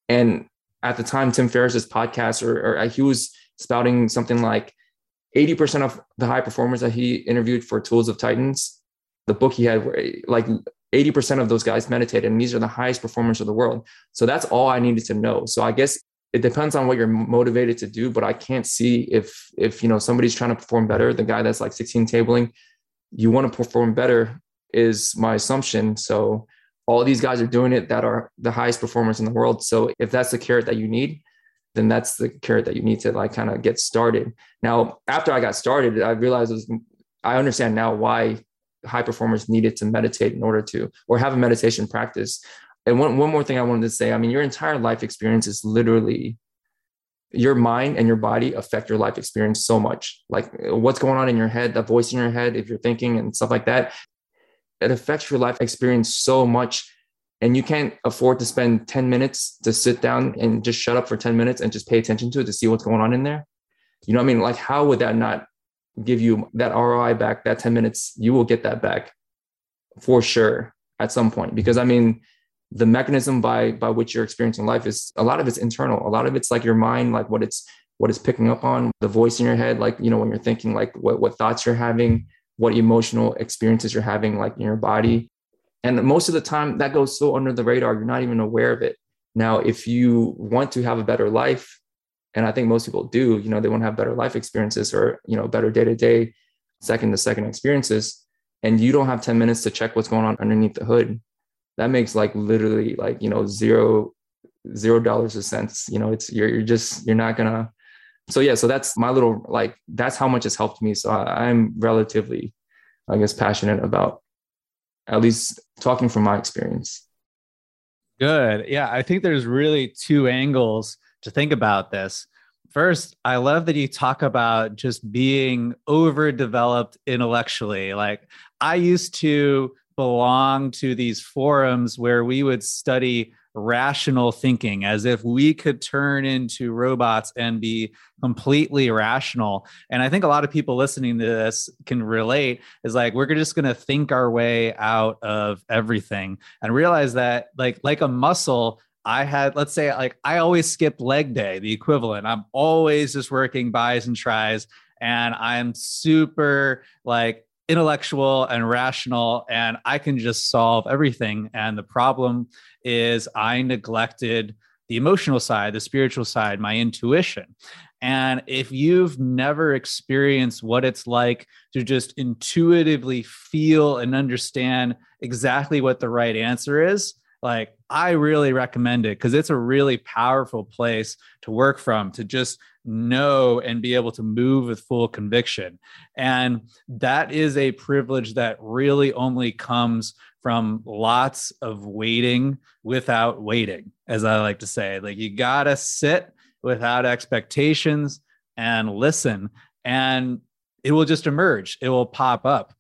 And at the time, Tim Ferriss's podcast, or, or uh, he was spouting something like 80% of the high performers that he interviewed for Tools of Titans, the book he had, like 80% of those guys meditated, and these are the highest performers of the world. So that's all I needed to know. So I guess it depends on what you're motivated to do, but I can't see if if you know somebody's trying to perform better, the guy that's like 16 tabling, you want to perform better is my assumption. So all these guys are doing it that are the highest performers in the world. So if that's the carrot that you need, then that's the carrot that you need to like kind of get started. Now, after I got started, I realized was, I understand now why high performers needed to meditate in order to or have a meditation practice. And one, one more thing I wanted to say, I mean, your entire life experience is literally your mind and your body affect your life experience so much. Like what's going on in your head, the voice in your head, if you're thinking and stuff like that, it affects your life experience so much and you can't afford to spend 10 minutes to sit down and just shut up for 10 minutes and just pay attention to it to see what's going on in there. You know what i mean? Like how would that not give you that roi back that 10 minutes? You will get that back for sure at some point because i mean the mechanism by by which you're experiencing life is a lot of it's internal. A lot of it's like your mind like what it's what it's picking up on the voice in your head like you know when you're thinking like what what thoughts you're having what emotional experiences you're having like in your body. And most of the time that goes so under the radar you're not even aware of it. Now if you want to have a better life and i think most people do you know they want to have better life experiences or you know better day to day second to second experiences and you don't have 10 minutes to check what's going on underneath the hood that makes like literally like you know zero zero dollars a cents you know it's you're, you're just you're not gonna so yeah, so that's my little like that's how much it's helped me. So I, I'm relatively, I guess, passionate about at least talking from my experience. Good. Yeah, I think there's really two angles to think about this. First, I love that you talk about just being overdeveloped intellectually. Like I used to belong to these forums where we would study rational thinking as if we could turn into robots and be completely rational and i think a lot of people listening to this can relate is like we're just going to think our way out of everything and realize that like like a muscle I had, let's say, like I always skip leg day, the equivalent. I'm always just working bis and tries, and I'm super like intellectual and rational and I can just solve everything. And the problem is I neglected the emotional side, the spiritual side, my intuition. And if you've never experienced what it's like to just intuitively feel and understand exactly what the right answer is, like I really recommend it because it's a really powerful place to work from to just know and be able to move with full conviction. And that is a privilege that really only comes from lots of waiting without waiting, as I like to say. Like you got to sit without expectations and listen, and it will just emerge, it will pop up.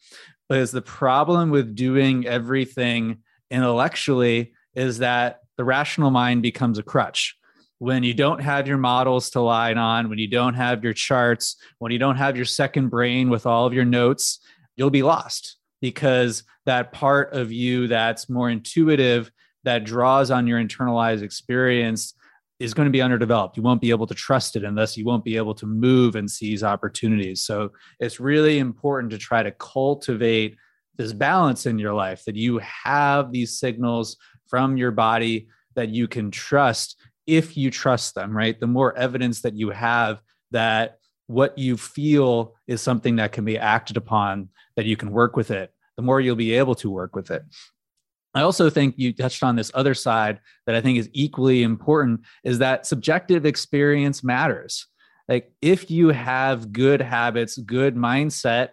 Because the problem with doing everything intellectually is that the rational mind becomes a crutch when you don't have your models to lie on, when you don't have your charts, when you don't have your second brain with all of your notes, you'll be lost because that part of you that's more intuitive, that draws on your internalized experience, is going to be underdeveloped. You won't be able to trust it, and thus you won't be able to move and seize opportunities. So it's really important to try to cultivate this balance in your life that you have these signals from your body that you can trust if you trust them, right? The more evidence that you have that what you feel is something that can be acted upon, that you can work with it, the more you'll be able to work with it. I also think you touched on this other side that I think is equally important is that subjective experience matters. Like if you have good habits, good mindset,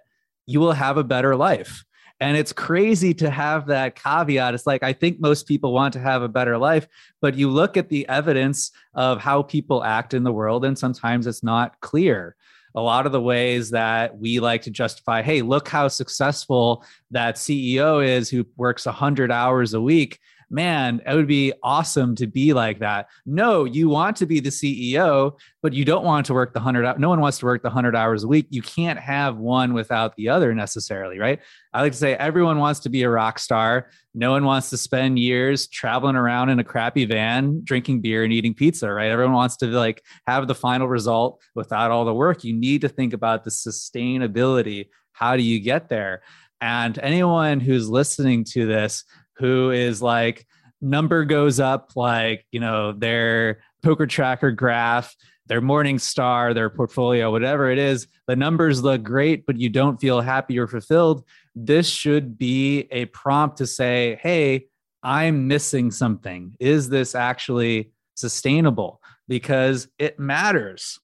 you will have a better life. And it's crazy to have that caveat. It's like, I think most people want to have a better life, but you look at the evidence of how people act in the world, and sometimes it's not clear. A lot of the ways that we like to justify, hey, look how successful that CEO is who works 100 hours a week man, it would be awesome to be like that. No, you want to be the CEO, but you don't want to work the 100 no one wants to work the 100 hours a week. You can't have one without the other necessarily, right? I like to say everyone wants to be a rock star. No one wants to spend years traveling around in a crappy van, drinking beer and eating pizza, right? Everyone wants to like have the final result without all the work. You need to think about the sustainability. How do you get there? And anyone who's listening to this who is like number goes up like you know their poker tracker graph their morning star their portfolio whatever it is the numbers look great but you don't feel happy or fulfilled this should be a prompt to say hey i'm missing something is this actually sustainable because it matters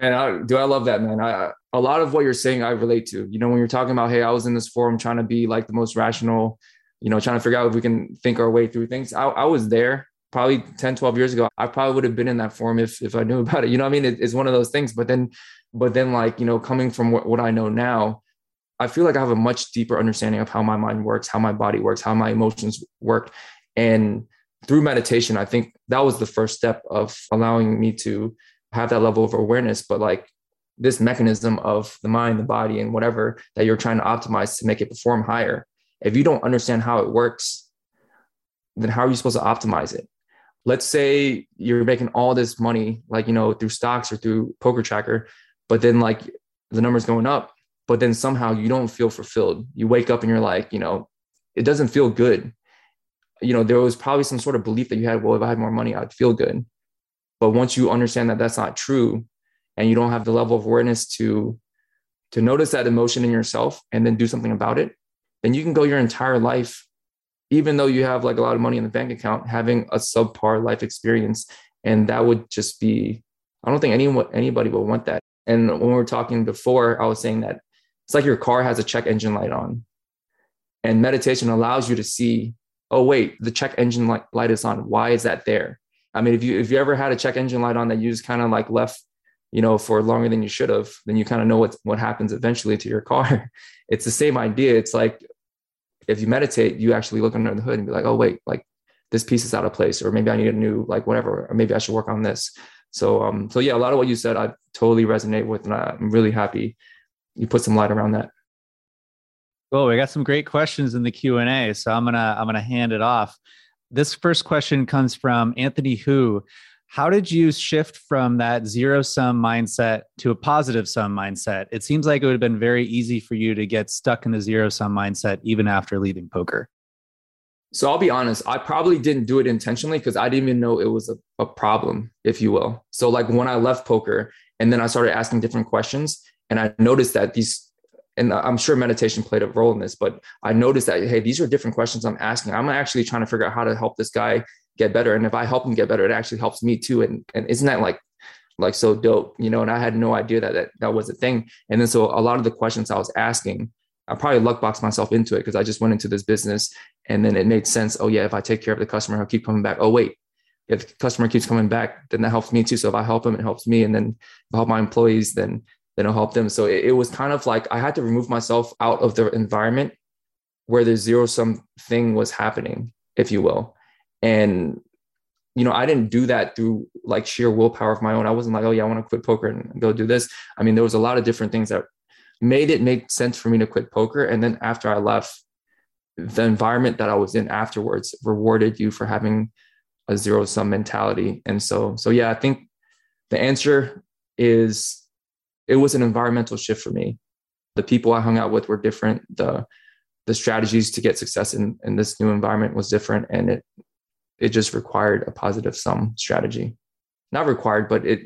Man, I, do I love that, man? I, a lot of what you're saying, I relate to. You know, when you're talking about, hey, I was in this forum trying to be like the most rational you know, trying to figure out if we can think our way through things. I, I was there probably 10, 12 years ago. I probably would have been in that form if, if I knew *laughs* about it. You know I mean? It, it's one of those things. But then, but then like, you know, coming from what, what I know now, I feel like I have a much deeper understanding of how my mind works, how my body works, how my emotions work. And through meditation, I think that was the first step of allowing me to have that level of awareness. But like this mechanism of the mind, the body, and whatever that you're trying to optimize to make it perform higher if you don't understand how it works, then how are you supposed to optimize it? Let's say you're making all this money, like, you know, through stocks or through poker tracker, but then like the numbers going up, but then somehow you don't feel fulfilled. You wake up and you're like, you know, it doesn't feel good. You know, there was probably some sort of belief that you had, well, if I had more money, I'd feel good. But once you understand that that's not true and you don't have the level of awareness to to notice that emotion in yourself and then do something about it, then you can go your entire life, even though you have like a lot of money in the bank account, having a subpar life experience. And that would just be, I don't think anyone, anybody would want that. And when we were talking before, I was saying that it's like your car has a check engine light on. And meditation allows you to see, oh, wait, the check engine light, light is on. Why is that there? I mean, if you if you ever had a check engine light on that you just kind of like left you know, for longer than you should have, then you kind of know what what happens eventually to your car. *laughs* It's the same idea. It's like if you meditate, you actually look under the hood and be like, oh wait, like this piece is out of place, or maybe I need a new like whatever, or maybe I should work on this. So um, so yeah, a lot of what you said I totally resonate with, and I'm really happy you put some light around that. Well, we got some great questions in the Q and A, so I'm gonna I'm gonna hand it off. This first question comes from Anthony Hu. How did you shift from that zero sum mindset to a positive sum mindset? It seems like it would have been very easy for you to get stuck in the zero sum mindset even after leaving poker. So I'll be honest, I probably didn't do it intentionally because I didn't even know it was a, a problem, if you will. So like when I left poker and then I started asking different questions and I noticed that these and I'm sure meditation played a role in this, but I noticed that hey, these are different questions I'm asking. I'm actually trying to figure out how to help this guy get better. And if I help them get better, it actually helps me too. And and isn't that like like so dope, you know? And I had no idea that that, that was a thing. And then so a lot of the questions I was asking, I probably luckboxed myself into it because I just went into this business and then it made sense. Oh yeah, if I take care of the customer, he'll keep coming back. Oh wait, if the customer keeps coming back, then that helps me too. So if I help him, it helps me. And then if I help my employees, then then it'll help them. So it, it was kind of like I had to remove myself out of the environment where the zero sum thing was happening, if you will. And you know, I didn't do that through like sheer willpower of my own. I wasn't like, oh yeah, I want to quit poker and go do this. I mean, there was a lot of different things that made it make sense for me to quit poker. And then after I left, the environment that I was in afterwards rewarded you for having a zero sum mentality. And so, so yeah, I think the answer is it was an environmental shift for me. The people I hung out with were different. The the strategies to get success in, in this new environment was different. And it it just required a positive sum strategy. Not required, but it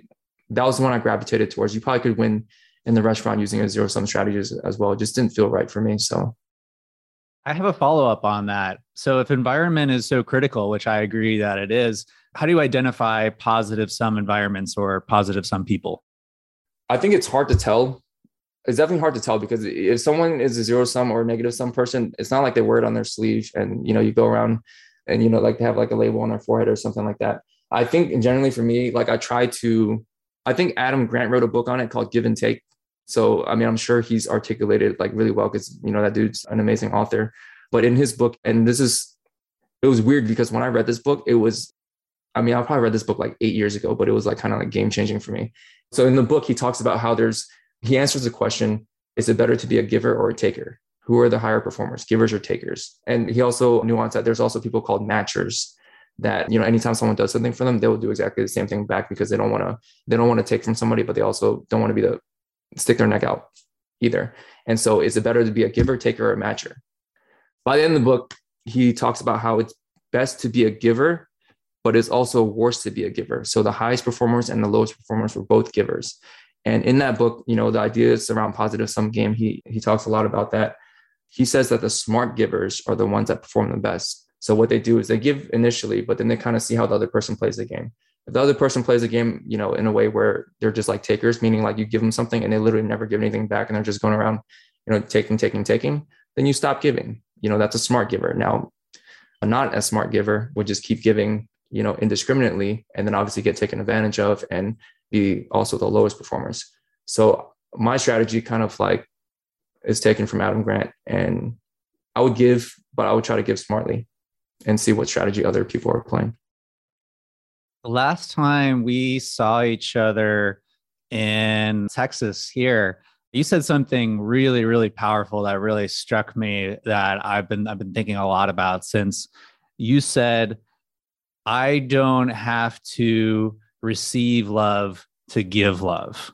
that was the one I gravitated towards. You probably could win in the restaurant using a zero sum strategy as, well. It just didn't feel right for me. So I have a follow up on that. So, if environment is so critical, which I agree that it is, how do you identify positive sum environments or positive sum people? I think it's hard to tell. It's definitely hard to tell because if someone is a zero sum or negative sum person, it's not like they wear it on their sleeve and you know you go around and you know like they have like a label on their forehead or something like that. I think generally for me, like I try to. I think Adam Grant wrote a book on it called Give and Take, so, I mean, I'm sure he's articulated like really well because, you know, that dude's an amazing author. But in his book, and this is, it was weird because when I read this book, it was, I mean, I probably read this book like eight years ago, but it was like kind of like game changing for me. So in the book, he talks about how there's, he answers the question, is it better to be a giver or a taker? Who are the higher performers, givers or takers? And he also nuanced that there's also people called matchers that you know anytime someone does something for them they will do exactly the same thing back because they don't want to they don't want to take from somebody but they also don't want to be the stick their neck out either. And so is it better to be a giver, taker, or a matcher? By the end of the book, he talks about how it's best to be a giver, but it's also worse to be a giver. So the highest performers and the lowest performers were both givers. And in that book, you know, the ideas around positive sum game, he he talks a lot about that. He says that the smart givers are the ones that perform the best. So what they do is they give initially, but then they kind of see how the other person plays the game. If the other person plays the game, you know, in a way where they're just like takers, meaning like you give them something and they literally never give anything back and they're just going around, you know, taking, taking, taking, then you stop giving. You know, that's a smart giver. Now, a not as smart giver would just keep giving, you know, indiscriminately and then obviously get taken advantage of and be also the lowest performers. So my strategy kind of like is taken from Adam Grant and I would give, but I would try to give smartly and see what strategy other people are playing. The last time we saw each other in Texas here, you said something really, really powerful that really struck me that I've been I've been thinking a lot about since you said I don't have to receive love to give love.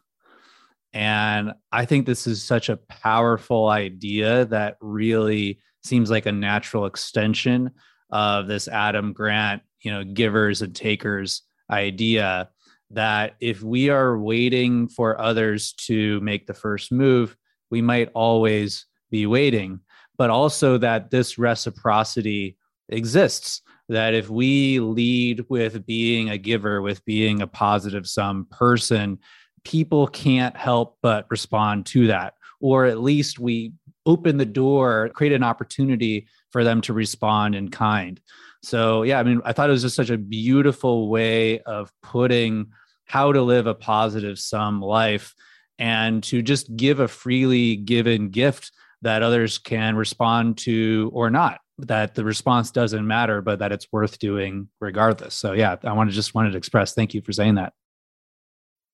And I think this is such a powerful idea that really seems like a natural extension of this Adam Grant you know givers and takers idea that if we are waiting for others to make the first move we might always be waiting. But also that this reciprocity exists that if we lead with being a giver with being a positive sum person people can't help but respond to that or at least we open the door create an opportunity for them to respond in kind. So, yeah, I mean, I thought it was just such a beautiful way of putting how to live a positive sum life and to just give a freely given gift that others can respond to or not that the response doesn't matter but that it's worth doing regardless. So yeah i want to just wanted to express thank you for saying that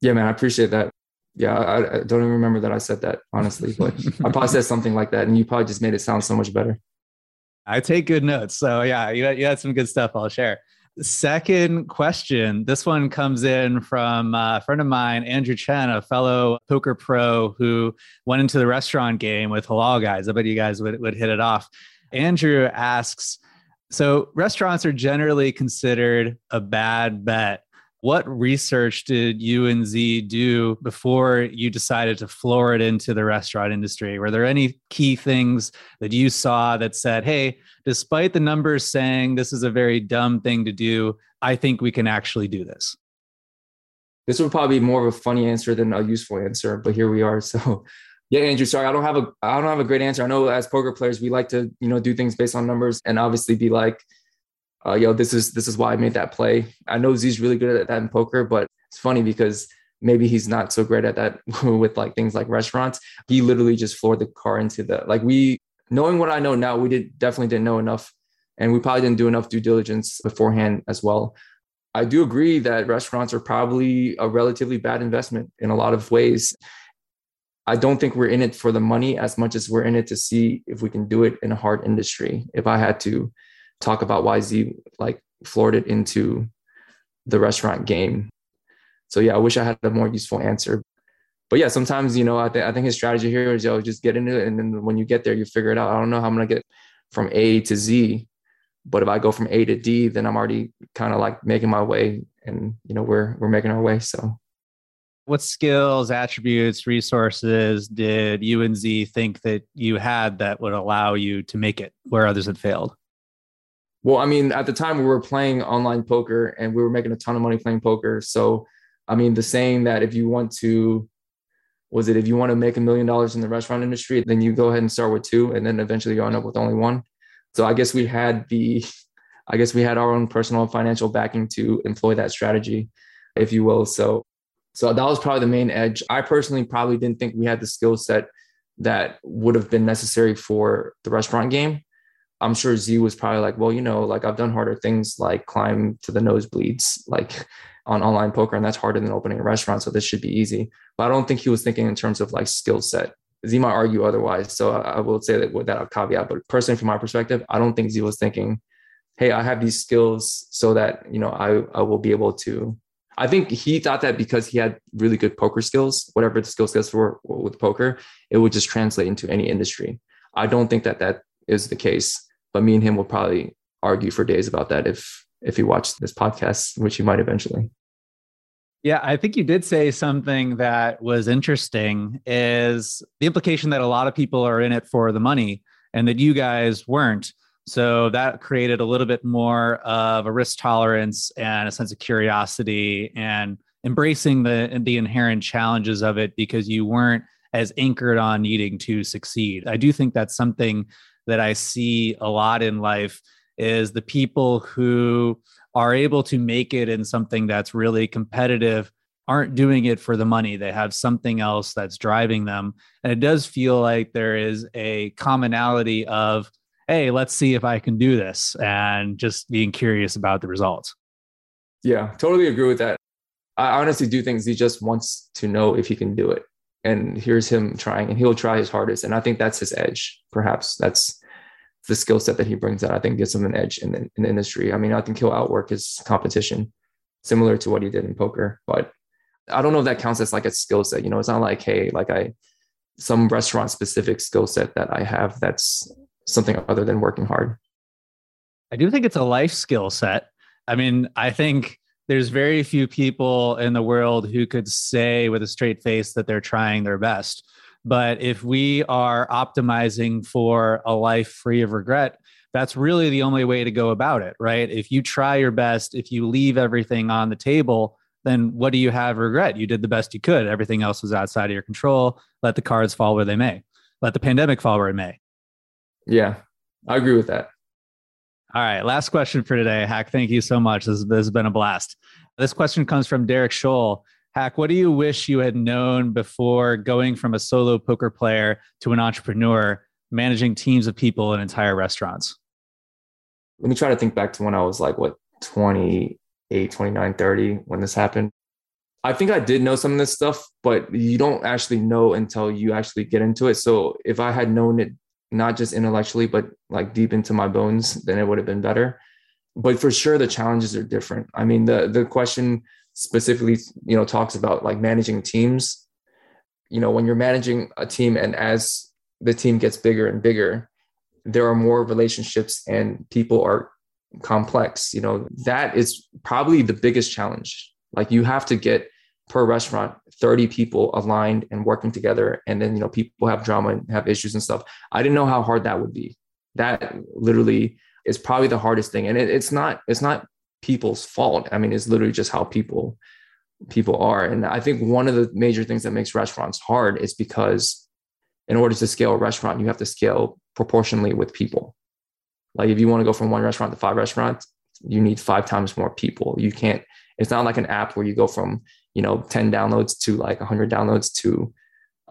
yeah man i appreciate that yeah i, I don't even remember that i said that honestly but *laughs* i probably said something like that and you probably just made it sound so much better I take good notes. So yeah, you, you had some good stuff I'll share. Second question. This one comes in from uh, a friend of mine, Andrew Chen, a fellow poker pro who went into the restaurant game with Halal guys. I bet you guys would, would hit it off. Andrew asks, So, restaurants are generally considered a bad bet. What research did you and Z do before you decided to floor it into the restaurant industry? Were there any key things that you saw that said, hey, despite the numbers saying this is a very dumb thing to do, I think we can actually do this? This would probably be more of a funny answer than a useful answer, but here we are. *laughs* So yeah, Andrew, sorry, I don't have a I don't have a great answer. I know as poker players, we like to, you know, do things based on numbers and obviously be like, uh, yo, this is this is why I made that play. I know Z's really good at that in poker, but it's funny because maybe he's not so great at that *laughs* with like things like restaurants. He literally just floored the car into the like we knowing what I know now, we did definitely didn't know enough and we probably didn't do enough due diligence beforehand as well. I do agree that restaurants are probably a relatively bad investment in a lot of ways. I don't think we're in it for the money as much as we're in it to see if we can do it in a hard industry. If I had to talk about why Z like floored it into the restaurant game. So yeah, I wish I had a more useful answer. But yeah, sometimes, you know, I, th- I think his strategy here is, yo, just get into it. And then when you get there, you figure it out. I don't know how I'm to get from A to Z, but if I go from A to D, then I'm already kind of like making my way and, you know, we're, we're making our way. So what skills, attributes, resources did you and Z think that you had that would allow you to make it where others had failed? Well, I mean, at the time we were playing online poker and we were making a ton of money playing poker. So, I mean, the saying that if you want to, was it if you want to make a million dollars in the restaurant industry, then you go ahead and start with two, and then eventually you end up with only one. So, I guess we had the, *laughs* I guess we had our own personal financial backing to employ that strategy, if you will. So, so that was probably the main edge. I personally probably didn't think we had the skill set that would have been necessary for the restaurant game. I'm sure Z was probably like, well, you know, like I've done harder things like climb to the nosebleeds, like on online poker, and that's harder than opening a restaurant. So this should be easy. But I don't think he was thinking in terms of like skill set. Z might argue otherwise. So I, will say that with that caveat. But personally, from my perspective, I don't think Z was thinking, hey, I have these skills so that, you know, I, I will be able to I think he thought that because he had really good poker skills, whatever the skill sets were with poker, it would just translate into any industry. I don't think that that is the case, but me and him will probably argue for days about that if if he watched this podcast, which he might eventually. Yeah, I think you did say something that was interesting is the implication that a lot of people are in it for the money and that you guys weren't. So that created a little bit more of a risk tolerance and a sense of curiosity and embracing the the inherent challenges of it because you weren't as anchored on needing to succeed. I do think that's something that I see a lot in life is the people who are able to make it in something that's really competitive aren't doing it for the money. They have something else that's driving them. And it does feel like there is a commonality of hey, let's see if I can do this and just being curious about the results. Yeah, totally agree with that. I honestly do think he just wants to know if he can do it. And here's him trying, and he'll try his hardest. And I think that's his edge. Perhaps that's the skill set that he brings that I think gives him an edge in the, in the industry. I mean, I think he'll outwork his competition, similar to what he did in poker. But I don't know if that counts as like a skill set. You know, it's not like, hey, like I, some restaurant specific skill set that I have that's something other than working hard. I do think it's a life skill set. I mean, I think there's very few people in the world who could say with a straight face that they're trying their best. But if we are optimizing for a life free of regret, that's really the only way to go about it, right? If you try your best, if you leave everything on the table, then what do you have regret? You did the best you could. Everything else was outside of your control. Let the cards fall where they may. Let the pandemic fall where it may. Yeah, I agree with that. All right, last question for today, Hac. Thank you so much. This, this has been a blast. This question comes from Derek Scholl. Hac, what do you wish you had known before going from a solo poker player to an entrepreneur, managing teams of people in entire restaurants? Let me try to think back to when I was like, what, 28, 29, 30 when this happened. I think I did know some of this stuff, but you don't actually know until you actually get into it. So if I had known it not just intellectually, but like deep into my bones, then it would have been better. But for sure, the challenges are different. I mean, the the question specifically, you know, talks about like managing teams. You know, when you're managing a team, and as the team gets bigger and bigger, there are more relationships, and people are complex. You know, that is probably the biggest challenge. Like you have to get per restaurant 30 people aligned and working together and then you know people have drama and have issues and stuff. I didn't know how hard that would be. That literally is probably the hardest thing and it, it's not it's not people's fault. I mean it's literally just how people people are and i think one of the major things that makes restaurants hard is because in order to scale a restaurant you have to scale proportionally with people. Like if you want to go from one restaurant to five restaurants you need five times more people. You can't it's not like an app where you go from you know 10 downloads to like 100 downloads to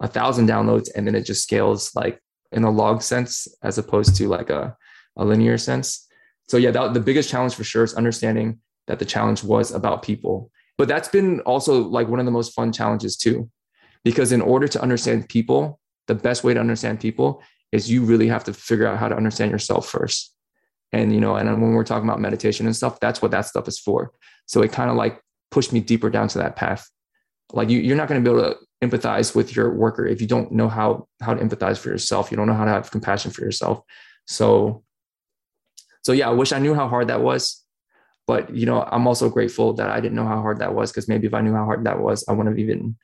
a thousand downloads and then it just scales like in a log sense as opposed to like a, a linear sense. So yeah that, the biggest challenge for sure is understanding that the challenge was about people. But that's been also like one of the most fun challenges too because in order to understand people the best way to understand people is you really have to figure out how to understand yourself first. And you know and when we're talking about meditation and stuff that's what that stuff is for so it kind of like pushed me deeper down to that path. Like you, you're not going to be able to empathize with your worker if you don't know how how to empathize for yourself. You don't know how to have compassion for yourself. So, so yeah, I wish I knew how hard that was. But you know, I'm also grateful that I didn't know how hard that was because maybe if I knew how hard that was, I wouldn't have even,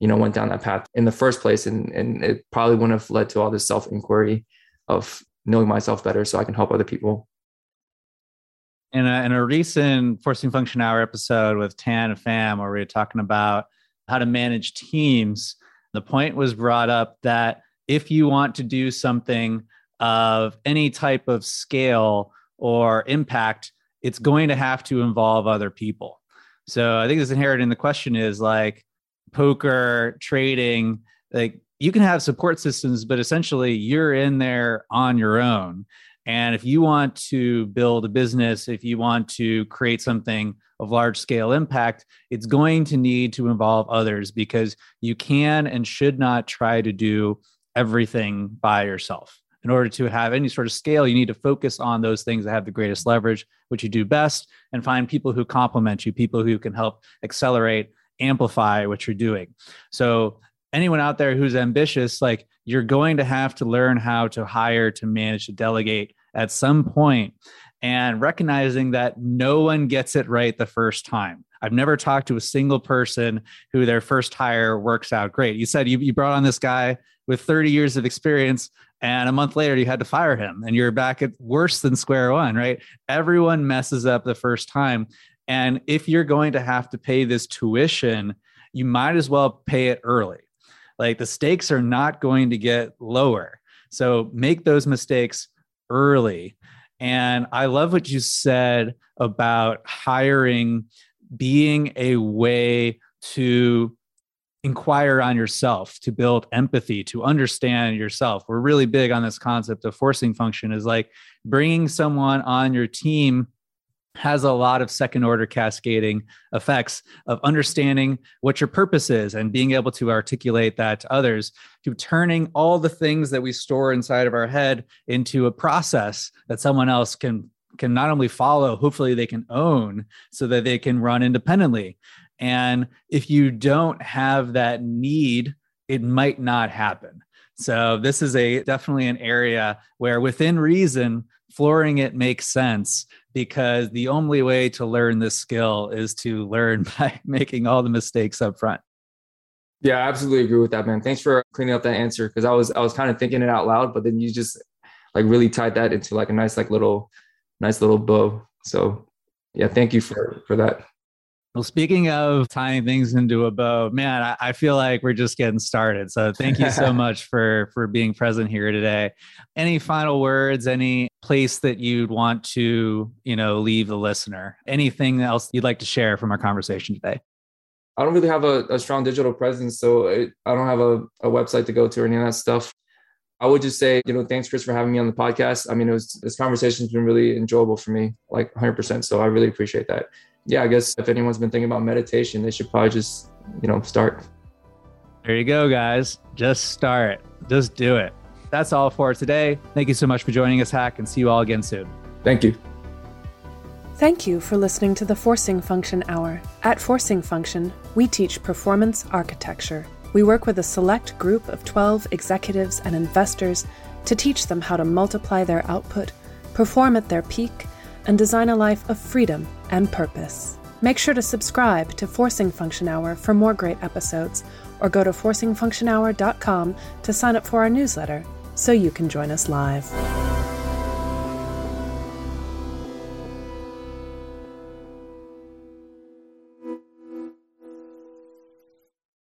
you know, went down that path in the first place, and and it probably wouldn't have led to all this self inquiry of knowing myself better so I can help other people in a, in a recent forcing function hour episode with Tan and Fam, where we were talking about how to manage teams, the point was brought up that if you want to do something of any type of scale or impact, it's going to have to involve other people. So I think this inherent in the question is like poker, trading, like you can have support systems, but essentially you're in there on your own. And if you want to build a business, if you want to create something of large scale impact, it's going to need to involve others because you can and should not try to do everything by yourself. In order to have any sort of scale, you need to focus on those things that have the greatest leverage, which you do best, and find people who complement you, people who can help accelerate, amplify what you're doing. So, anyone out there who's ambitious, like you're going to have to learn how to hire, to manage, to delegate at some point and recognizing that no one gets it right the first time. I've never talked to a single person who their first hire works out great. You said you, you brought on this guy with 30 years of experience and a month later you had to fire him and you're back at worse than square one, right? Everyone messes up the first time. And if you're going to have to pay this tuition, you might as well pay it early like the stakes are not going to get lower. So make those mistakes early. And I love what you said about hiring being a way to inquire on yourself, to build empathy, to understand yourself. We're really big on this concept of forcing function is like bringing someone on your team has a lot of second order cascading effects of understanding what your purpose is and being able to articulate that to others to turning all the things that we store inside of our head into a process that someone else can can not only follow hopefully they can own so that they can run independently. And if you don't have that need it might not happen. So this is a definitely an area where within reason flooring it makes sense because the only way to learn this skill is to learn *laughs* by making all the mistakes up front. Yeah, I absolutely agree with that, man. Thanks for cleaning up that answer because I was I was kind of thinking it out loud, but then you just like really tied that into like a nice like little nice little bow. So yeah, thank you for for that. Well, speaking of tying things into a bow, man, I, I, feel like we're just getting started. So thank you so *laughs* much for for being present here today. Any final words? Any place that you'd want to, you know, leave the listener? Anything else you'd like to share from our conversation today? I don't really have a, a strong digital presence, so it, I don't have a, a website to go to or any of that stuff. I would just say, you know, thanks, Chris, for having me on the podcast. I mean, it was this conversation has been really enjoyable for me, like 100%. So I really appreciate that yeah, I guess if anyone's been thinking about meditation, they should probably just, you know, start. There you go, guys. Just start. Just do it. That's all for today. Thank you so much for joining us, Hac, and see you all again soon. Thank you. Thank you for listening to the Forcing Function Hour. At Forcing Function, we teach performance architecture. We work with a select group of 12 executives and investors to teach them how to multiply their output, perform at their peak, and design a life of freedom and purpose. Make sure to subscribe to Forcing Function Hour for more great episodes, or go to forcingfunctionhour.com to sign up for our newsletter so you can join us live.